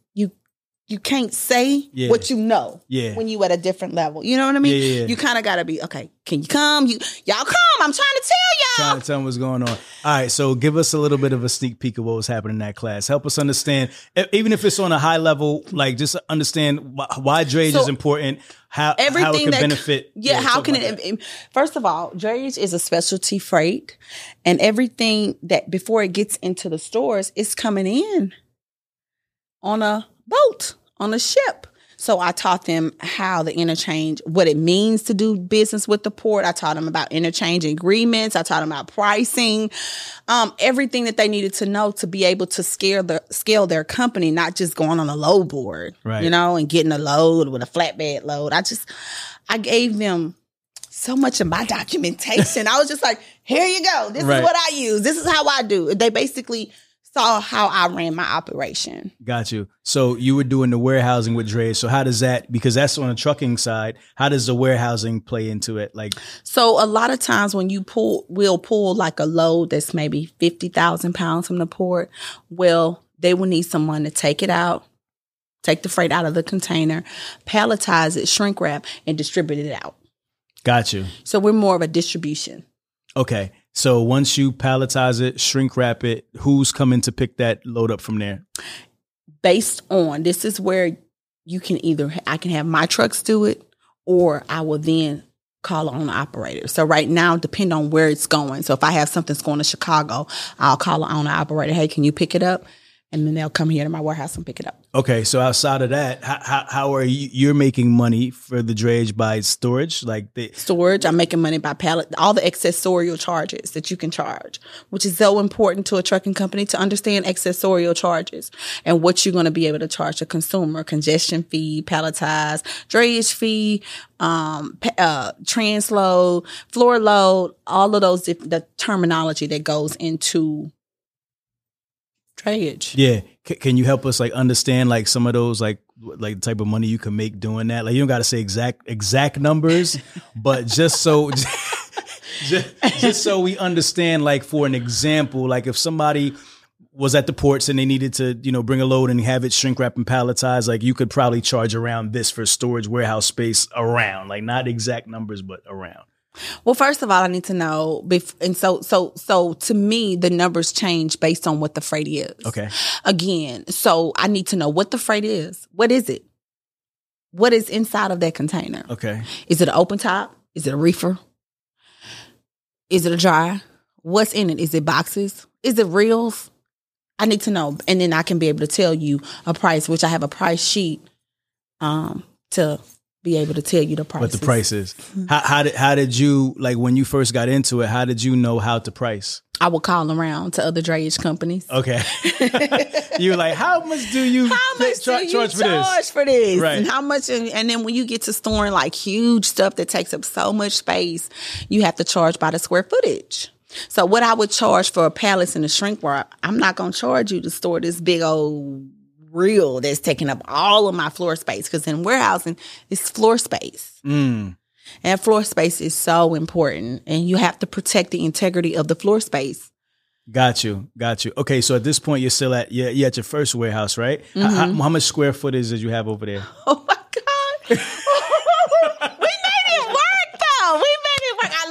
you. Can't say Yeah. what you know Yeah. when you at a different level. You know what I mean? Yeah. You kind of got to be okay. Can you come? You y'all come. I'm trying to tell y'all. Trying to tell them what's going on. All right, so give us a little bit of a sneak peek of what was happening in that class. Help us understand, even if it's on a high level, like just understand why, why drayage So, is important, how everything how it can that benefit. Yeah, how can it? that. First of all, drayage is a specialty freight, and everything that before it gets into the stores is coming in on a boat on a ship. So I taught them how the interchange, what it means to do business with the port. I taught them about interchange agreements. I taught them about pricing, um, everything that they needed to know to be able to scale the scale their company, not just going on a load board, Right. you know, and getting a load with a flatbed load. I just, I gave them so much of my documentation. I was just like, here you go. This Right. is what I use. This is how I do. They basically saw how I ran my operation. Got you. So you were doing the warehousing with drayage. So how does that? Because that's on the trucking side. How does the warehousing play into it? Like, So a lot of times when you pull, we'll pull like a load that's maybe 50,000 pounds from the port. Well, they will need someone to take it out, take the freight out of the container, palletize it, shrink wrap, and distribute it out. got you. So we're more of a distribution. Okay. So once you palletize it, shrink wrap it, who's coming to pick that load up from there? Based on this is where you can either I can have my trucks do it or I will then call on the operator. So right now, depend on where it's going. So if I have something's going to Chicago, I'll call on the operator. Hey, can you pick it up? And then they'll come here to my warehouse and pick it up. Okay, so outside of that, how, how, how are you? You're making money for the drayage by storage, like the storage. I'm making money by pallet. All the accessorial charges that you can charge, which is so important to a trucking company to understand accessorial charges and what you're going to be able to charge a consumer: congestion fee, palletize, drayage fee, um, uh, transload, floor load, all of those the terminology that goes into drayage. Yeah. C- can you help us like understand like some of those like like the type of money you can make doing that? Like you don't got to say exact exact numbers, but just so just, just so we understand like for an example, like if somebody was at the ports and they needed to, you know, bring a load and have it shrink wrap and palletize, like you could probably charge around this for storage warehouse space around, like not exact numbers, but around. Well, first of all, I need to know, and so, so, so to me, the numbers change based on what the freight is. Okay. Again, so I need to know what the freight is. What is it? What is inside of that container? Okay. Is it an open top? Is it a reefer? Is it a dry? What's in it? Is it boxes? Is it reels? I need to know, and then I can be able to tell you a price, which I have a price sheet um, to be able to tell you the price. What the price is. how, how did how did you like when you first got into it? How did you know how to price? I would call around to other drayage companies. Okay. you like, how much do you how much tra- do you charge, for this? for this? Right. And how much? And, then when you get to storing like huge stuff that takes up so much space, you have to charge by the square footage. So what I would charge for a pallets and a shrink wrap, I'm not going to charge you to store this big old reel that's taking up all of my floor space because in warehousing it's floor space. Mm. And floor space is so important and you have to protect the integrity of the floor space. Got you. Got you. Okay, so at this point you're still at you're, you're at your first warehouse, right? Mm-hmm. How, how, much square footage did you have over there? Oh my god.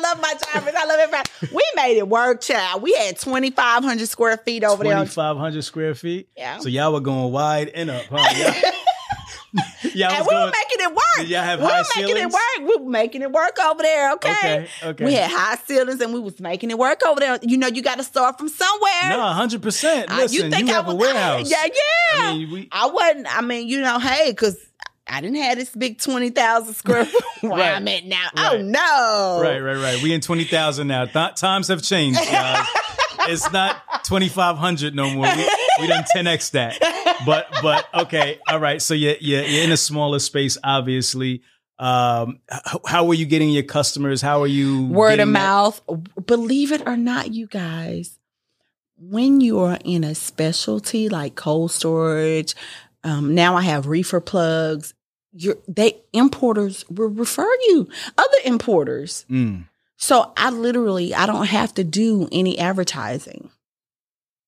love my drivers. I love everybody. We made it work, child. We had 2,500 square feet over 2, there. 2,500 square feet? Yeah. So y'all were going wide and up, huh? Yeah. and we going, were making it work. Y'all have we high were ceilings? making it work. We were making it work over there. Okay. Okay. Okay. We had high ceilings and we was making it work over there. You know, you got to start from somewhere. No, hundred percent. Listen, uh, you, think you I was, a warehouse. yeah, yeah. I, mean, we, I wasn't. I mean, you know, hey, because I didn't have this big twenty thousand square foot where right. I'm at now. Oh, right. Oh no! Right, right, right. We in twenty thousand now. Th- times have changed, it's not twenty five hundred no more. We, we done ten x that. But but okay, all right. So you you you're in a smaller space, obviously. Um, how, how are you getting your customers? How are you word of mouth? That? Believe it or not, you guys, when you are in a specialty like cold storage. Um, now I have reefer plugs your they importers will refer you other importers. Mm. So I literally I don't have to do any advertising.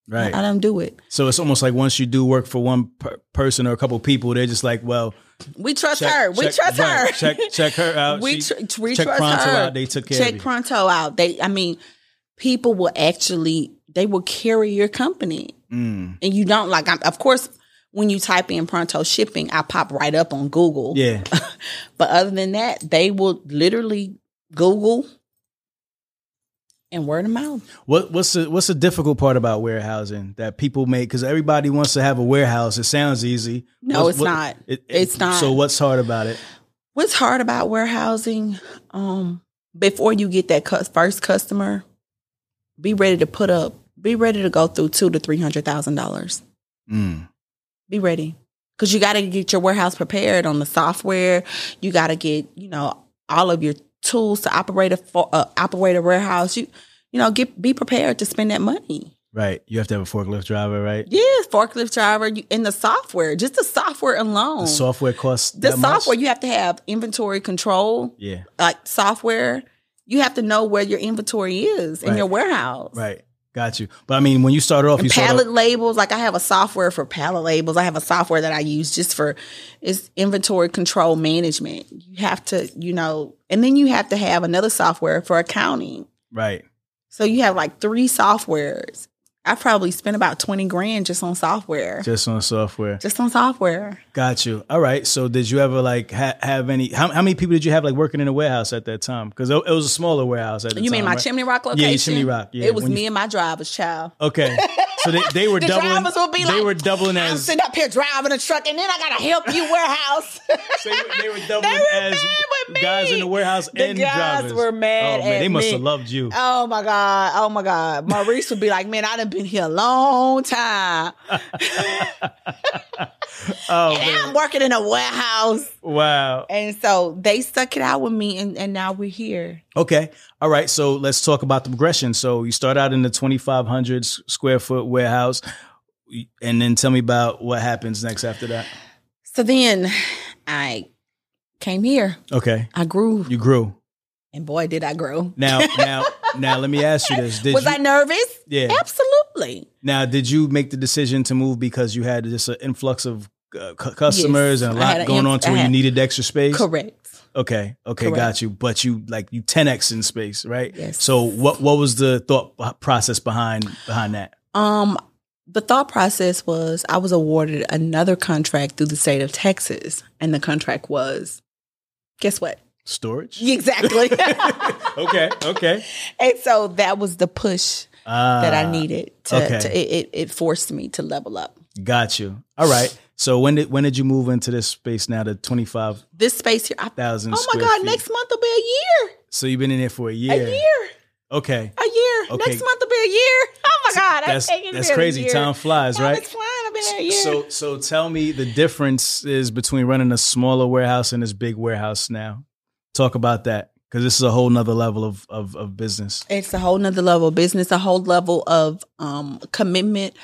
Right. I, I don't do it. So it's almost like once you do work for one per- person or a couple people, they're just like, well, we trust check, her. We check, trust right, her. Check check her out. We, tr- we check trust Pronto her. out. They took care check of Pronto out. They I mean, people will actually they will carry your company. Mm. And you don't like I'm, of course when you type in pronto shipping, I pop right up on Google. Yeah. but other than that, they will literally Google and word of mouth. What what's the what's the difficult part about warehousing that people make? Because everybody wants to have a warehouse. It sounds easy. No, what's, it's what, not. It, it's not. So what's hard about it? What's hard about warehousing? Um, before you get that first customer, be ready to put up. Be ready to go through two to three hundred thousand dollars. Mm. Be ready. Because you got to get your warehouse prepared on the software. You got to get, you know, all of your tools to operate a uh, operate a warehouse. You, you know, get be prepared to spend that money. Right. You have to have a forklift driver, right? Yes, forklift driver you, and the software. Just the software alone. The software costs the software. Much? You have to have inventory control. Yeah. Like software. You have to know where your inventory is in your warehouse. Right. Got you. But I mean, when you started off, you pallet off- labels. Like I have a software for pallet labels. I have a software that I use just for it's inventory control management. You have to, you know, and then you have to have another software for accounting. Right. So you have like three softwares. I probably spent about 20 grand just on software. Just on software. Just on software. Got you. All right. So did you ever like ha- have any? How, how many people did you have like working in a warehouse at that time? Because it, it was a smaller warehouse at the You time. mean my right? Chimney Rock location? your Chimney Rock. Yeah. It was When me you- and my driver's child. Okay. So they, they were The doubling. drivers will be they like, were doubling I'm as sitting up here driving a truck, and then I gotta help you warehouse. they, were- they were doubling They were as mad with me. guys in the warehouse The and guys drivers. were mad Oh man, they must me. have loved you. oh my god! Oh my god! Maurice would be like, "Man, I done been here a long time. Oh And man. I'm working in a warehouse." Wow. And so they stuck it out with me, and, and now we're here. Okay. All right. So let's talk about the progression. So you start out in the 2,500 s- square foot warehouse, and then tell me about what happens next after that. So then I came here. Okay. I grew, You grew. and boy, did I grow. Now, now, now, let me ask you this: Did Was you, I nervous? Yeah. Absolutely. now did you make the decision to move because you had just an influx of uh, cu- customers Yes. and a lot going inf- on to where you needed extra space? Correct. Okay, okay, Correct. got you. But you like you 10x in space, right? Yes. So what what was the thought process behind behind that? Um, the thought process was I was awarded another contract through the state of Texas, and the contract was, guess what? Storage. Exactly. Okay, okay. and so that was the push that I Ah, needed to. okay. to it, it, forced me to level up. Got you. All right. So when did when did you move into this space now? The twenty five This space here. Thousand. oh my God! Next month will be a year. So you've been in there for a year. A year. Okay. A year. Okay. Next month will be a year. Oh my God! That's I can't that's a crazy. year. Time flies, Time right? is flying. I've been there a year. So so tell me the difference is between running a smaller warehouse and this big warehouse now. Talk about that. Because this is a whole nother level of, of, of business. It's a whole nother level of business, a whole level of um, commitment,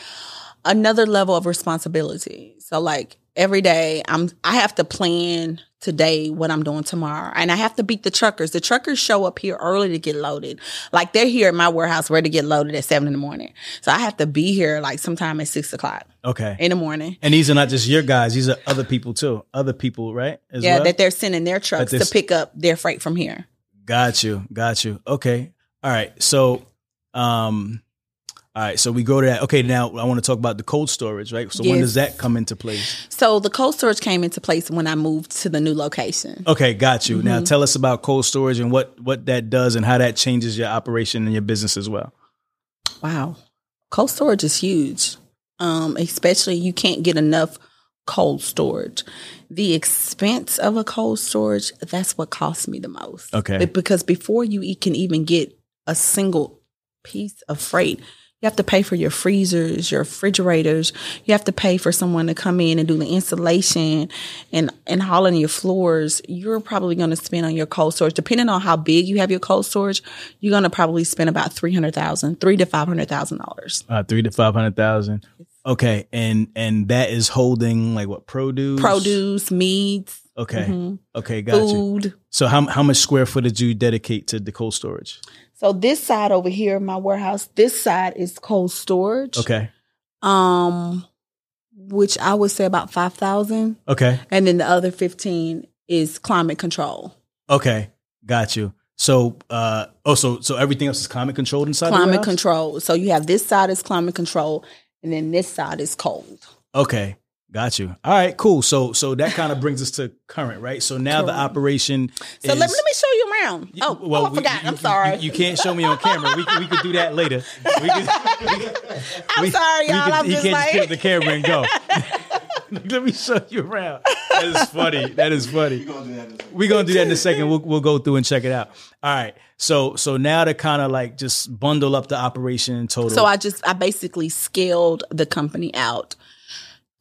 another level of responsibility. So like every day I'm I have to plan today what I'm doing tomorrow. And I have to beat the truckers. The truckers show up here early to get loaded. Like they're here at my warehouse ready to get loaded at seven in the morning. So I have to be here like sometime at six o'clock Okay. in the morning. And these are not just your guys; these are other people too. Other people, right? As yeah, well? that they're sending their trucks to pick up their freight from here. Got you. Got you. Okay. All right. So, um, all right. So we go to that. Okay. Now I want to talk about the cold storage, right? So when does that come into place? So the cold storage came into place when I moved to the new location. Okay. Got you. Mm-hmm. Now tell us about cold storage and what what that does and how that changes your operation and your business as well. Wow. Cold storage is huge. Um, especially you can't get enough cold storage. The expense of a cold storage, that's what costs me the most. Okay. Because before you can even get a single piece of freight, you have to pay for your freezers, your refrigerators. You have to pay for someone to come in and do the installation and and hauling your floors. You're probably going to spend on your cold storage, depending on how big you have your cold storage. You're going to probably spend about three hundred thousand, three to five hundred thousand dollars. Uh, three to five hundred thousand. Okay, and and that is holding like what produce? Produce, meats, Okay. mhm, Okay. Got you. food. So how how much square footage do you dedicate to the cold storage? So this side over here, my warehouse, this side is cold storage. Okay. Um, which I would say about five thousand. Okay. and then the other 15 is climate control Okay, got you. So, uh, oh, so so everything else is climate controlled inside climate control so you have this side is climate control and then this side is cold Okay, got you. All right, cool. So so that kind of brings us to current, right? So now the operation. so is, let, me, let me show you around oh, oh i we- forgot you- i'm sorry You, you can't show me on camera. We could- we could do that later. We could, i'm we- sorry y'all could- i'm he just can't like just pick the camera and go. Let me show you around. That is funny. That is funny. We're gonna do that in a second. We'll we'll go through and check it out. All right. So so now to kind of like just bundle up the operation in total. so i just i basically scaled the company out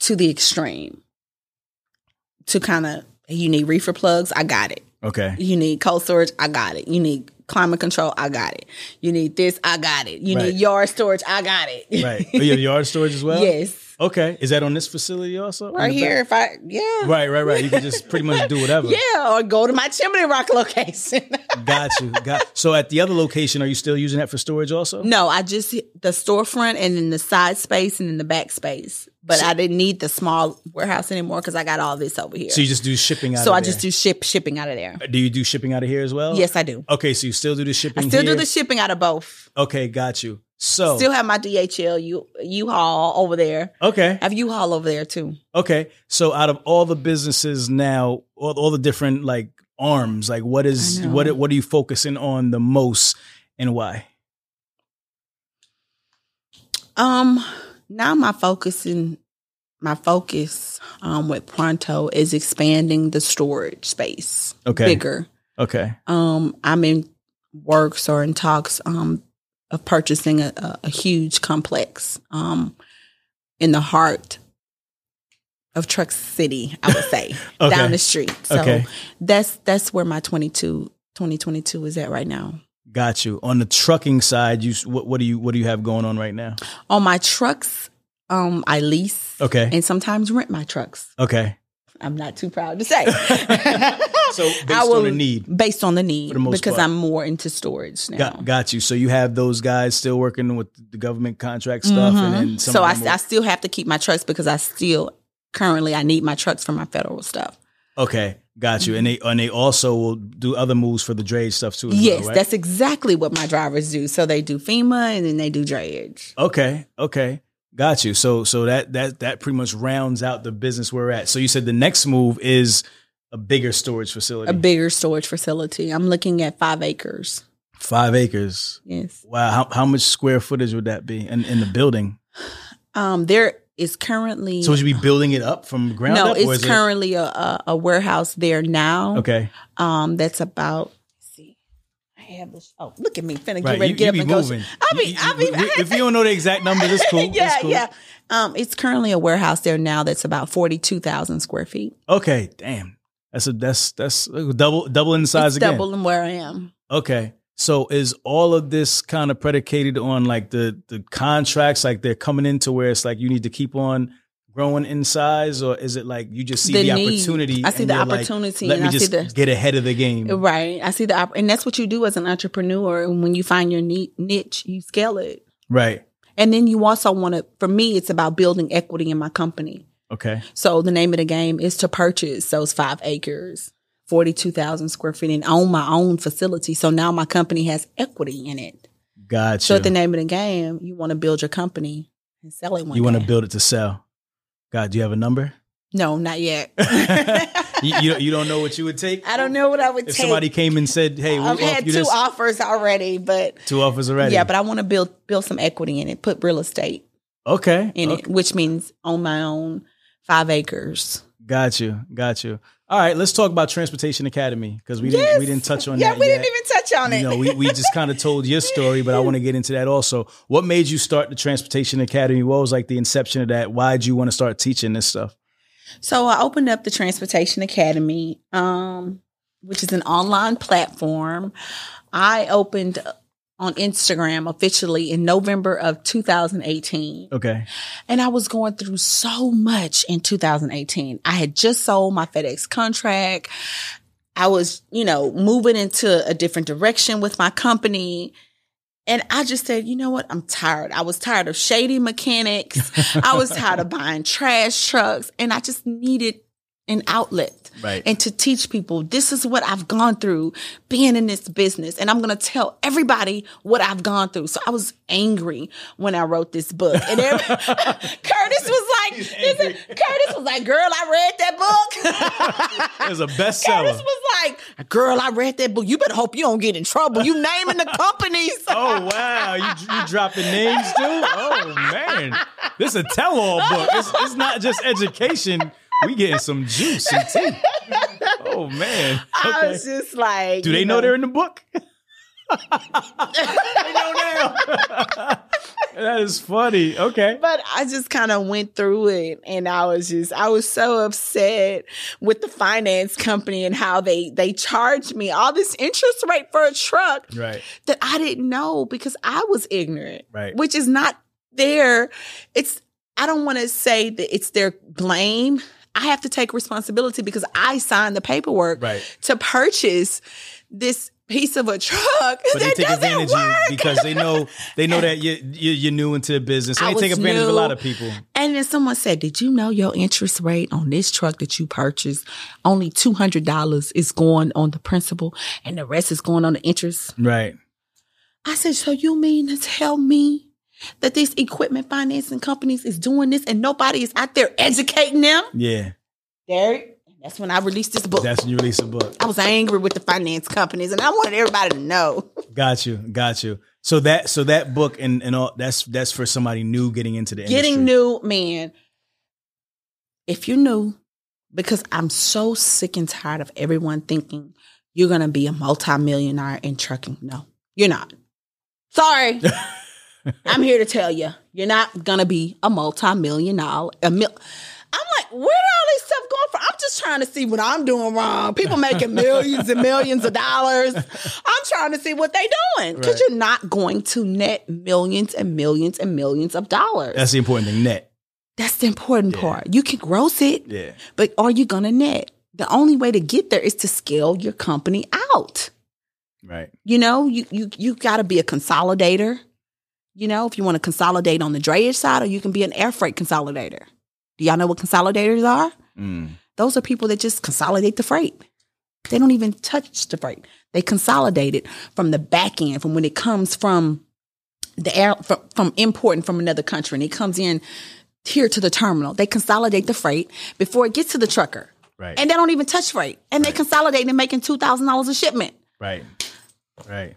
to the extreme to kind of you need reefer plugs i got it okay. You need cold storage, I got it. You need climate control, I got it. You need this, I got it. You Right. need yard storage, I got it. Right. Oh, you have yard storage as well? yes. Okay, is that on this facility also? Right here, back? if I yeah. Right, right, right. You can just pretty much do whatever. Yeah, or go to my Chimney Rock location. Got you. Got. So at the other location, are you still using that for storage also? no, I just the storefront and then the side space and then the back space. But I didn't need the small warehouse anymore because I got all this over here. So you just do shipping out. So I there. just do ship shipping out of there. Do you do shipping out of here as well? Yes, I do. Okay, so you still do the shipping. I still here? do the shipping out of both. Okay, got you. So Still have my DHL U U-Haul over there. okay, I have U-Haul over there too. okay. So out of all the businesses now, all, all the different like arms, like what is what what are you focusing on the most and why? Um, now my focus in my focus um with Pronto is expanding the storage space Okay. bigger. Okay, Um, I'm in works or in talks um of purchasing a, a, huge complex um in the heart of Truck City, I would say, Okay. down the street. So Okay. that's that's where my 22 2022 is at right now. got you. On the trucking side, you what, what do you what do you have going on right now? On my trucks, um, I lease Okay, and sometimes rent my trucks. okay. I'm not too proud to say. So based I on will- the need. Based on the need, For the most because part. I'm more into storage now. Got, got you. So you have those guys still working with the government contract stuff, and Mm-hmm. so I, I still have to keep my trucks because I still currently I need my trucks for my federal stuff. Okay, got you. And they and they also will do other moves for the drayage stuff too. yes, well, right? that's exactly what my drivers do. So they do FEMA and then they do drayage. okay. Okay, got you. So so that that that pretty much rounds out the business we're at. So you said the next move is a bigger storage facility, A bigger storage facility. I'm looking at five acres. five acres. Yes. Wow, how how much square footage would that be in in the building? Um, there is currently So would you be building it up from ground no, up? or it's is it- currently a, a, a warehouse there now. okay. Um, that's about. I have this. Oh, look at me, finna get Right, ready to get you up be and go. I'll be. You- I'll be. if you don't know the exact numbers, it's cool. yeah, It's cool. yeah. Um, it's currently a warehouse there now that's about forty two thousand square feet. Okay, damn. That's a that's that's double double in the size it's again. double than where I am. Okay. So is all of this kind of predicated on like the the contracts, like they're coming into where it's like you need to keep on growing in size, or is it like you just see the, The opportunity? I see and the you're like, opportunity Let and me I see just the- get ahead of the game. Right. I see the op- and that's what you do as an entrepreneur. And when you find your niche, you scale it. Right. And then you also want to. For me, it's about building equity in my company. Okay. So the name of the game is to purchase those five acres, 42,000 square feet and own my own facility. So now my company has equity in it. Gotcha. So at the name of the game, you want to build your company and sell it one you want to build it to sell. God, do you have a number? No, not yet. you, you, don't- you don't know what you would take? I don't know what I would If take. somebody came and said, "Hey, we'll I've had two this," offers already, but two offers already. yeah, but I want to build build some equity in it, put real estate okay, in okay. it, which means own my own five acres. Got you, got you. All right, let's talk about Transportation Academy because we didn't we didn't touch on yeah, that Yeah, we yet. didn't even touch on it. you know, we, we just kind of told your story, but I want to get into that also. What made you start the Transportation Academy? What was like the inception of that? Why did you want to start teaching this stuff? So I opened up the Transportation Academy, um, which is an online platform. I opened on Instagram officially in November of 2018. Okay. And I was going through so much in 2018. I had just sold my FedEx contract. I was, you know, moving into a different direction with my company. And I just said, you know what? I'm tired. I was tired of shady mechanics. I was tired of buying trash trucks. And I just needed an outlet. Right. And to teach people, this is what I've gone through being in this business. And I'm going to tell everybody what I've gone through. So I was angry when I wrote this book. And every- Curtis was like, listen, Curtis was like, girl, I read that book. It was a Curtis bestseller. was like, girl, I read that book. You better hope you don't get in trouble. You naming the companies. Oh wow, you you dropping names too? Oh man, this is a tell-all book. It's, it's not just education. We getting some juice, some tea. Oh man. I Okay. was just like, Do they know they're in the book? they know now. that is funny. Okay. But I just kind of went through it and I was just I was so upset with the finance company and how they they charged me all this interest rate for a truck Right. that I didn't know because I was ignorant. Right. Which is not there. It's I don't want to say that it's their blame. I have to take responsibility because I signed the paperwork Right. to purchase this piece of a truck But they take advantage of you because they know they know that you're you're, you're new into the business. So they take advantage of a lot of people. And then someone said, Did you know your interest rate on this truck that you purchased, only $200 is going on the principal and the rest is going on the interest? Right. I said, So you mean to tell me that these equipment financing companies is doing this and nobody is out there educating them? Yeah. There, that's when I released this book. That's when you release a book. I was angry with the finance companies and I wanted everybody to know. Got you. Got you. So that so that book and, and all that's that's for somebody new getting into the industry. Getting new, man. If you're new, because I'm so sick and tired of everyone thinking you're gonna be a multimillionaire in trucking. No, you're not. Sorry. I'm here to tell you, you're not gonna be a multimillionaire. A mil- I'm like, where all this stuff going from? I'm just trying to see what I'm doing wrong. People making millions and millions of dollars. I'm trying to see what they doing because Right. you're not going to net millions and millions and millions of dollars. That's the important thing. Net. That's the important Yeah. part. You can gross it, Yeah. but are you gonna net? The only way to get there is to scale your company out. Right. You know, you you you got to be a consolidator. You know, if you want to consolidate on the drayage side, or you can be an air freight consolidator. Do y'all know what consolidators are? Mm. Those are people that just consolidate the freight. They don't even touch the freight. They consolidate it from the back end, from when it comes from the air from, from importing from another country and it comes in here to the terminal. They consolidate the freight before it gets to the trucker. Right. And they don't even touch freight. And they consolidate and making two thousand dollars a shipment. Right. Right.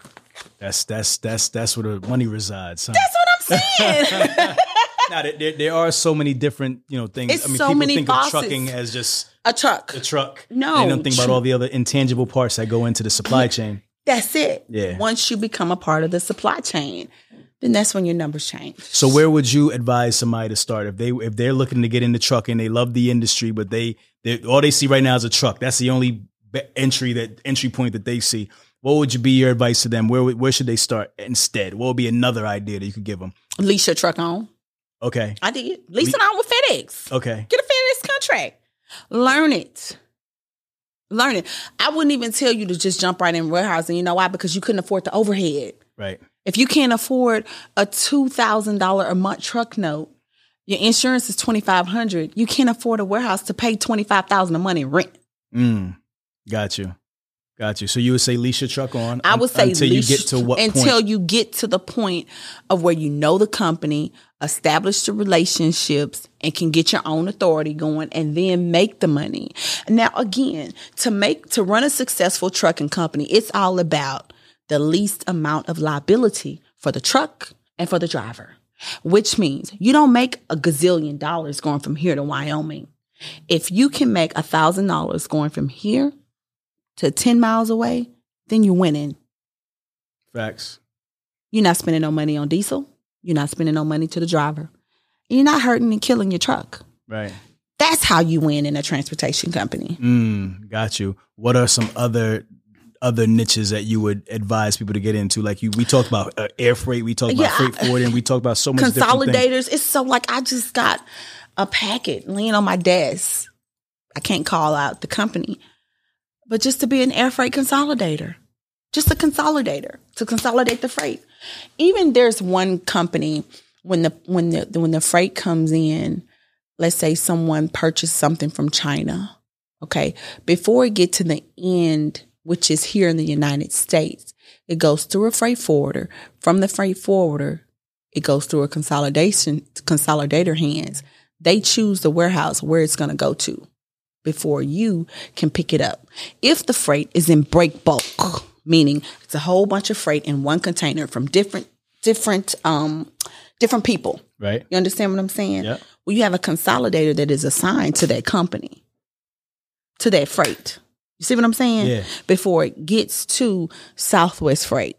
That's that's that's that's where the money resides. Huh? That's what I'm saying. now, there, there, are so many different you know things. It's I mean, so people many think facets. of trucking as just a truck. the truck. No, they don't think about all the other intangible parts that go into the supply chain. That's it. Yeah. Once you become a part of the supply chain, then that's when your numbers change. So where would you advise somebody to start if they if they're looking to get into trucking, they love the industry, but they they all they see right now is a truck. That's the only entry that entry point that they see. What would you be your advice to them? Where where should they start instead? What would be another idea that you could give them? Lease your truck on. Okay, I did. Lease it on with FedEx. okay, Get a FedEx contract. Learn it. Learn it. I wouldn't even tell you to just jump right in warehousing. You know why? Because you couldn't afford the overhead. right, If you can't afford a two thousand dollar a month truck note, your insurance is twenty five hundred. You can't afford a warehouse to pay twenty five thousand a month in rent. mm, got you, got you. So you would say lease your truck on. I would say until you get to what until point? you get to the point of where you know the company, establish the relationships, and can get your own authority going, and then make the money. Now, again, to make to run a successful trucking company, it's all about the least amount of liability for the truck and for the driver. Which means you don't make a gazillion dollars going from here to Wyoming. If you can make a thousand dollars going from here to 10 miles away, then you're winning. Facts. You're not spending no money on diesel. You're not spending no money to the driver. You're not hurting and killing your truck. Right. That's how you win in a transportation company. Mm, got you. What are some other other niches that you would advise people to get into? Like you, we talked about uh, air freight, we talked about Yeah, freight forwarding, we talked about so much. Consolidators. It's so like I just got a packet laying on my desk. I can't call out the company, but just to be an air freight consolidator, just a consolidator to consolidate the freight. Even there's one company when the when the when the freight comes in, let's say someone purchased something from China, okay, before it get to the end, which is here in the United States, it goes through a freight forwarder. From the freight forwarder, it goes through a consolidation consolidator hands. They choose the warehouse where it's going to go to before you can pick it up. If the freight is in break bulk, meaning it's a whole bunch of freight in one container from different different um different people. Right. You understand what I'm saying? Yep. Well, you have a consolidator that is assigned to that company, to that freight. You see what I'm saying? Yeah. Before it gets to Southwest Freight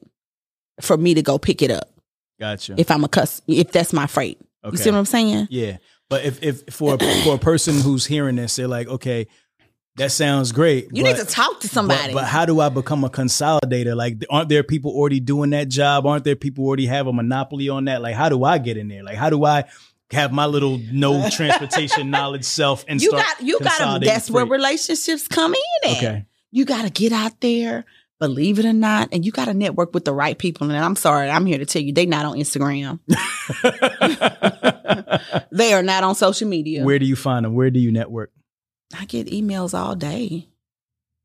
for me to go pick it up Gotcha. if I'm a cus if that's my freight. You see what I'm saying? yeah. But if if for a, for a person who's hearing this, they're like, okay, that sounds great. You but, need to talk to somebody. But, but how do I become a consolidator? Like, aren't there people already doing that job? Aren't there people already have a monopoly on that? Like, how do I get in there? Like, how do I have my little no transportation knowledge self and You got you got consolidating that's where relationships come in. At. Okay. You got to get out there, believe it or not, and you got to network with the right people. And I'm sorry, I'm here to tell you, they're not on Instagram. they are not on social media. Where do you find them? Where do you network? I get emails all day.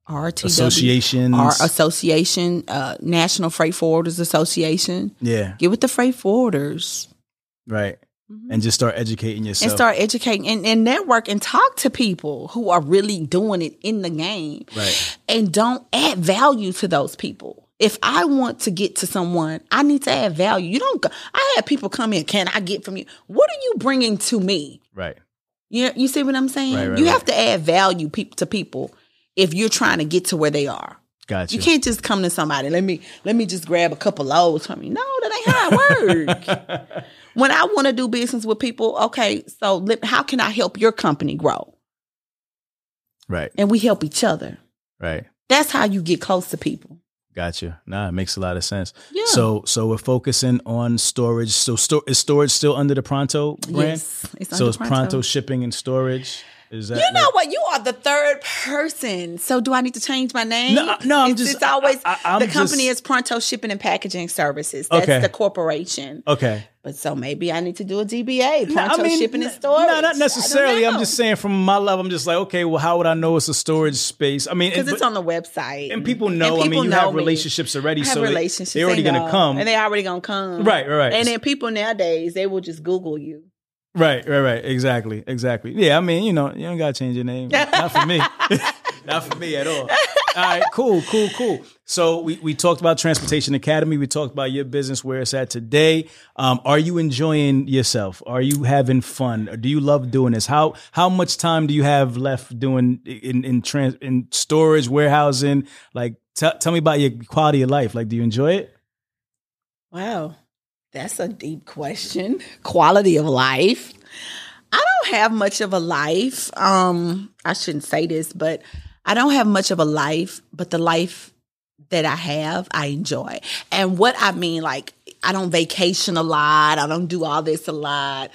RTW. Associations. Our association, uh, National Freight Forwarders Association. yeah. Get with the freight forwarders Right. Mm-hmm. And just start educating yourself. and start educating and, and network and talk to people who are really doing it in the game. Right. And don't add value to those people. If I want to get to someone, I need to add value. You don't go, I had people come in, can I get from you? What are you bringing to me? Right. You, you see what I'm saying? Right, right, you right. have to add value peop to people if you're trying to get to where they are. Gotcha. You can't just come to somebody. Let me let me just grab a couple loads from you. No, that ain't how it works. when I want to do business with people, okay, so how can I help your company grow? Right. And we help each other. Right. That's how you get close to people. Gotcha. Nah, it makes a lot of sense. Yeah. So so we're focusing on storage. So sto- is storage still under the Pronto brand? Yes, it's so it's Pronto. shipping and storage. Is that You know what? You are the third person. So do I need to change my name? No, no, I'm it's, just- It's always I- I- the company just- is Pronto Shipping and Packaging Services. That's Okay. the corporation. Okay. But so maybe I need to do a DBA, No, Pronto Shipping and Storage. No, not necessarily. I'm just saying from my level, I'm just like, okay, well, how would I know it's a storage space? I mean, because and- it's on the website, and people know. I people mean, you have me. relationships already, I have so they- relationships. they're already going to come. and they're already gonna come. Right, right, right. And then people nowadays they will just Google you. Right, right, right. Exactly, exactly. Yeah, I mean, you know, you don't gotta change your name. Not for me. Not for me at all. All right, cool, cool, cool. So we, we talked about Transportation Academy. We talked about your business, where it's at today. Um, are you enjoying yourself? Are you having fun? Or do you love doing this? How how much time do you have left doing in in trans in storage, warehousing? Like, t- tell me about your quality of life. Like, do you enjoy it? Wow, that's a deep question. Quality of life. I don't have much of a life. Um, I shouldn't say this, but I don't have much of a life. But the life that I have, I enjoy. And what I mean, like, I don't vacation a lot. I don't do all this a lot.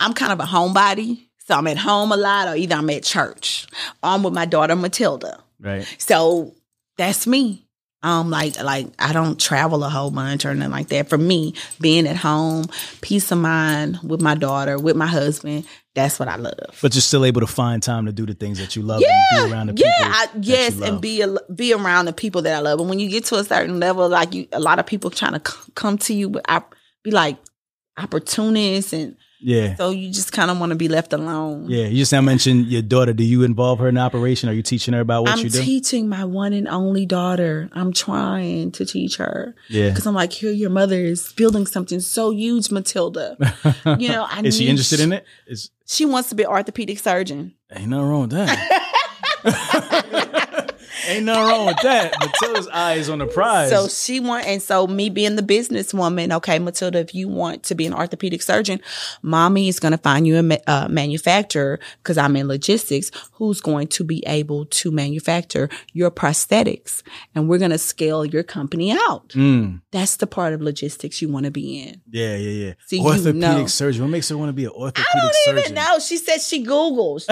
I'm kind of a homebody. So I'm at home a lot, or either I'm at church. Or I'm with my daughter Matilda. Right. So that's me. Um, like like I don't travel a whole bunch or nothing like that. For me, being at home, peace of mind with my daughter, with my husband, that's what I love. But you're still able to find time to do the things that you love and yeah, be around the people. yeah, I, yes, and be be around the people that I love. And when you get to a certain level, like you, a lot of people trying to c- come to you, but I be like opportunists, and yeah. so you just kind of want to be left alone. Yeah, you just now mentioned your daughter. Do you involve her in the operation? Are you teaching her about what I'm you do? I'm teaching my one and only daughter. I'm trying to teach her. yeah. Because I'm like, here, your mother is building something so huge, Matilda. You know, I Is she interested in it? Is She wants to be an orthopedic surgeon. ain't nothing wrong with that. ain't nothing wrong with that. Matilda's eyes on the prize. So she want, and so me being the businesswoman, okay, Matilda, if you want to be an orthopedic surgeon, mommy is going to find you a ma- uh, manufacturer because I'm in logistics who's going to be able to manufacture your prosthetics, and we're going to scale your company out. Mm, That's the part of logistics you want to be in. yeah, yeah, yeah. See, you orthopedic know. surgeon. What makes her want to be an orthopedic I don't surgeon? even know. She said she Googles.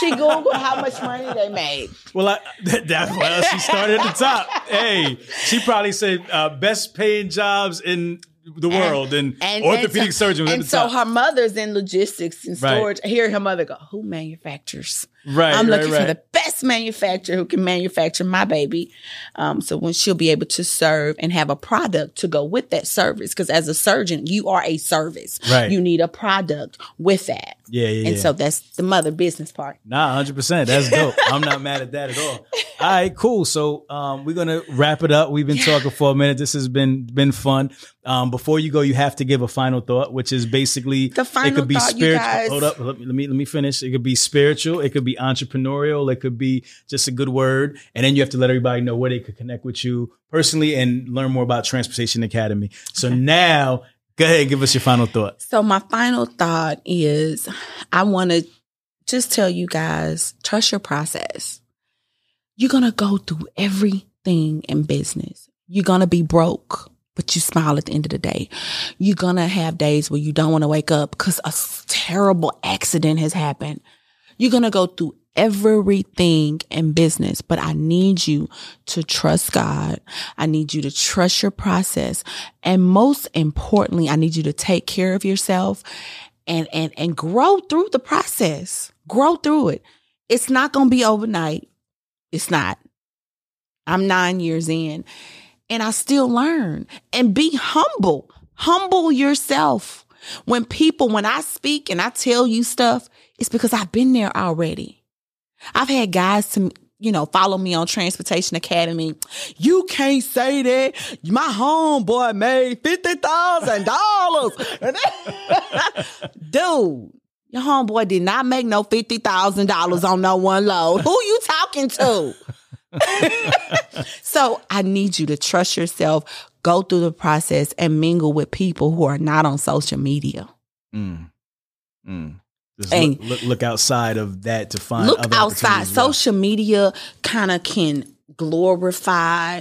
she Googled how much money they made. Well, I, that, that's why she started at the top. Hey, she probably said uh, best paying jobs in the world and, orthopedic so, surgeon was And at the so top. her mother's in logistics and Right. storage. Hear her mother go, "Who manufactures?" Right, I'm looking right. for the best manufacturer who can manufacture my baby. Um, so when she'll be able to serve and have a product to go with that service, because as a surgeon, you are a service. Right. You need a product with that. Yeah, yeah, And yeah. so that's the mother business part. Nah, hundred percent. That's dope. I'm not mad at that at all. All right, cool. So um, we're gonna wrap it up. We've been talking for a minute. This has been been fun. Um, before you go, you have to give a final thought, which is basically The it final could be thought, spiritual. Hold up, let me, let me let me finish. It could be spiritual. It could be entrepreneurial. It could be just a good word, and then you have to let everybody know where they could connect with you personally and learn more about Transportation Academy. So now, go ahead, and give us your final thought. So my final thought is I want to just tell you guys, trust your process. You're going to go through everything in business. You're going to be broke, but you smile at the end of the day. You're gonna have days where you don't want to wake up because a terrible accident has happened. You're gonna go through everything in business, but I need you to trust God. I need you to trust your process. And most importantly, I need you to take care of yourself and, and, and grow through the process. Grow through it. It's not going to be overnight. It's not. I'm nine years in and I still learn and be humble. Humble yourself. When people, when I speak and I tell you stuff, it's because I've been there already. I've had guys to, you know, follow me on Transportation Academy. You can't say that. My homeboy made $50,000. Dude, your homeboy did not make no $50,000 on no one load. Who you talking to? so I need you to trust yourself, go through the process, and mingle with people who are not on social media. Mm. Mm. And look, look, look, outside of that to find look outside. Social media kind of can glorify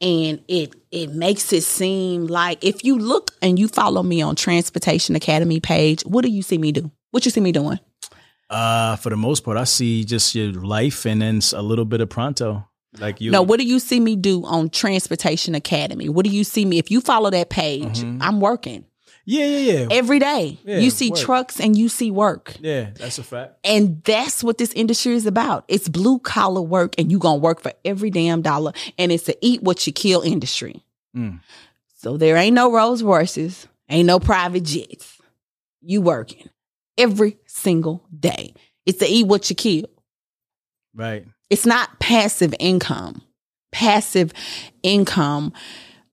and it it makes it seem like if you look and you follow me on Transportation Academy page, what do you see me do? What you see me doing? Uh, for the most part, I see just your life and then a little bit of pronto. Like you. No, what do you see me do on Transportation Academy? What do you see me? If you follow that page, mm-hmm. I'm working. Yeah, yeah, yeah. Every day. Yeah, you see work. trucks and you see work. Yeah, that's a fact. And that's what this industry is about. It's blue collar work and you going to work for every damn dollar. And it's a eat what you kill industry. Mm. So there ain't no Rolls Royces, ain't no private jets. You working every single day. It's to eat what you kill. Right. It's not passive income. Passive income,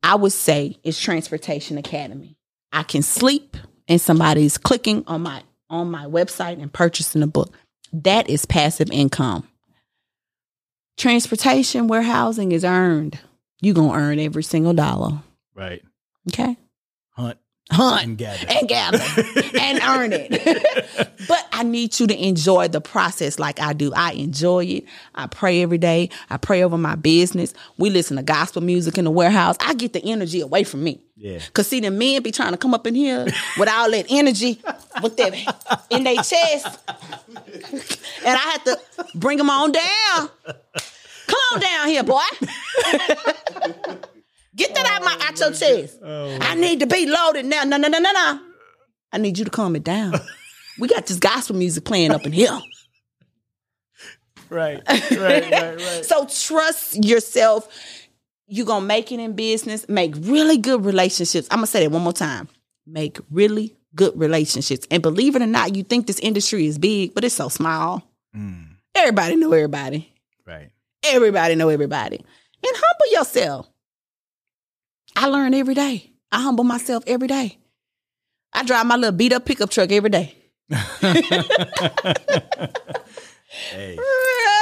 I would say, is Transportation Academy. I can sleep and somebody's clicking on my on my website and purchasing a book. That is passive income. Transportation warehousing is earned. You're gonna earn every single dollar. Right. Okay. Hunt hunt and gather and, gather and earn it. but I need you to enjoy the process like I do. I enjoy it. I pray every day. I pray over my business. We listen to gospel music in the warehouse. I get the energy away from me. Yeah. Cause see the men be trying to come up in here with all that energy with them in their chest. and I had to bring them on down. Come on down here, boy. Get that out my out your chest. Oh, I need to be loaded now. No, no, no, no, no. I need you to calm it down. we got this gospel music playing up in here. Right, right, right, right. so trust yourself. You're gonna make it in business, make really good relationships. I'm gonna say that one more time. Make really good relationships. And believe it or not, you think this industry is big, but it's so small. Mm. Everybody know everybody. Right. Everybody know everybody. And humble yourself. I learn every day. I humble myself every day. I drive my little beat up pickup truck every day. hey.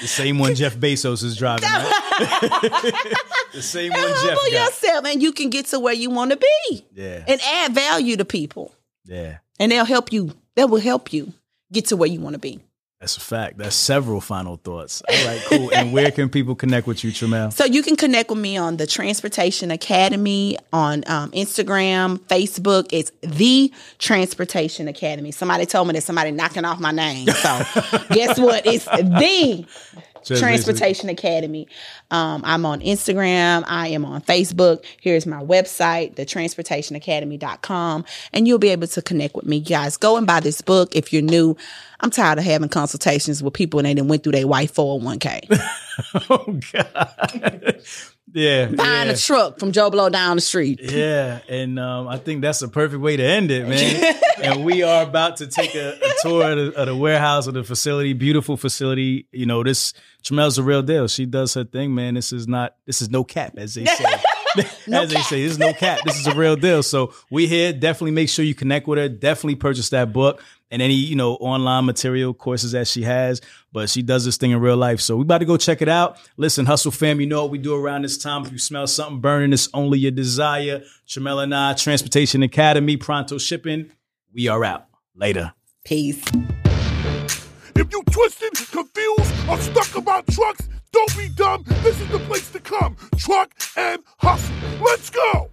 the same one Jeff Bezos is driving. Right? the same one Jeff Humble yourself and you can get to where you want to be. Yeah. And add value to people. Yeah. And they'll help you. That will help you get to where you want to be. That's a fact. That's several final thoughts. All right, cool. and where can people connect with you, Tremel? So you can connect with me on the Transportation Academy on um, Instagram, Facebook. It's the Transportation Academy. Somebody told me that somebody knocking off my name. So guess what? It's the Transportation Academy. Um, I'm on Instagram. I am on Facebook. Here's my website, thetransportationacademy.com, and you'll be able to connect with me. Guys, go and buy this book if you're new. I'm tired of having consultations with people and they didn't went through their white 401k. oh God. Yeah. Buying yeah. a truck from Joe Blow down the street. Yeah. And um, I think that's a perfect way to end it, man. and we are about to take a, a tour of the, of the, warehouse of the facility. Beautiful facility. You know, this Tremel's a real deal. She does her thing, man. This is not, this is no cap, as they say. no as cap. they say, this is no cap. This is a real deal. So we here. Definitely make sure you connect with her. Definitely purchase that book and any you know online material courses that she has but she does this thing in real life so we about to go check it out listen hustle fam you know what we do around this time if you smell something burning it's only your desire Tremel and I Transportation Academy pronto shipping we are out later peace if you twisted confused or stuck about trucks Don't be dumb. This is the place to come. Truck and hustle. Let's go.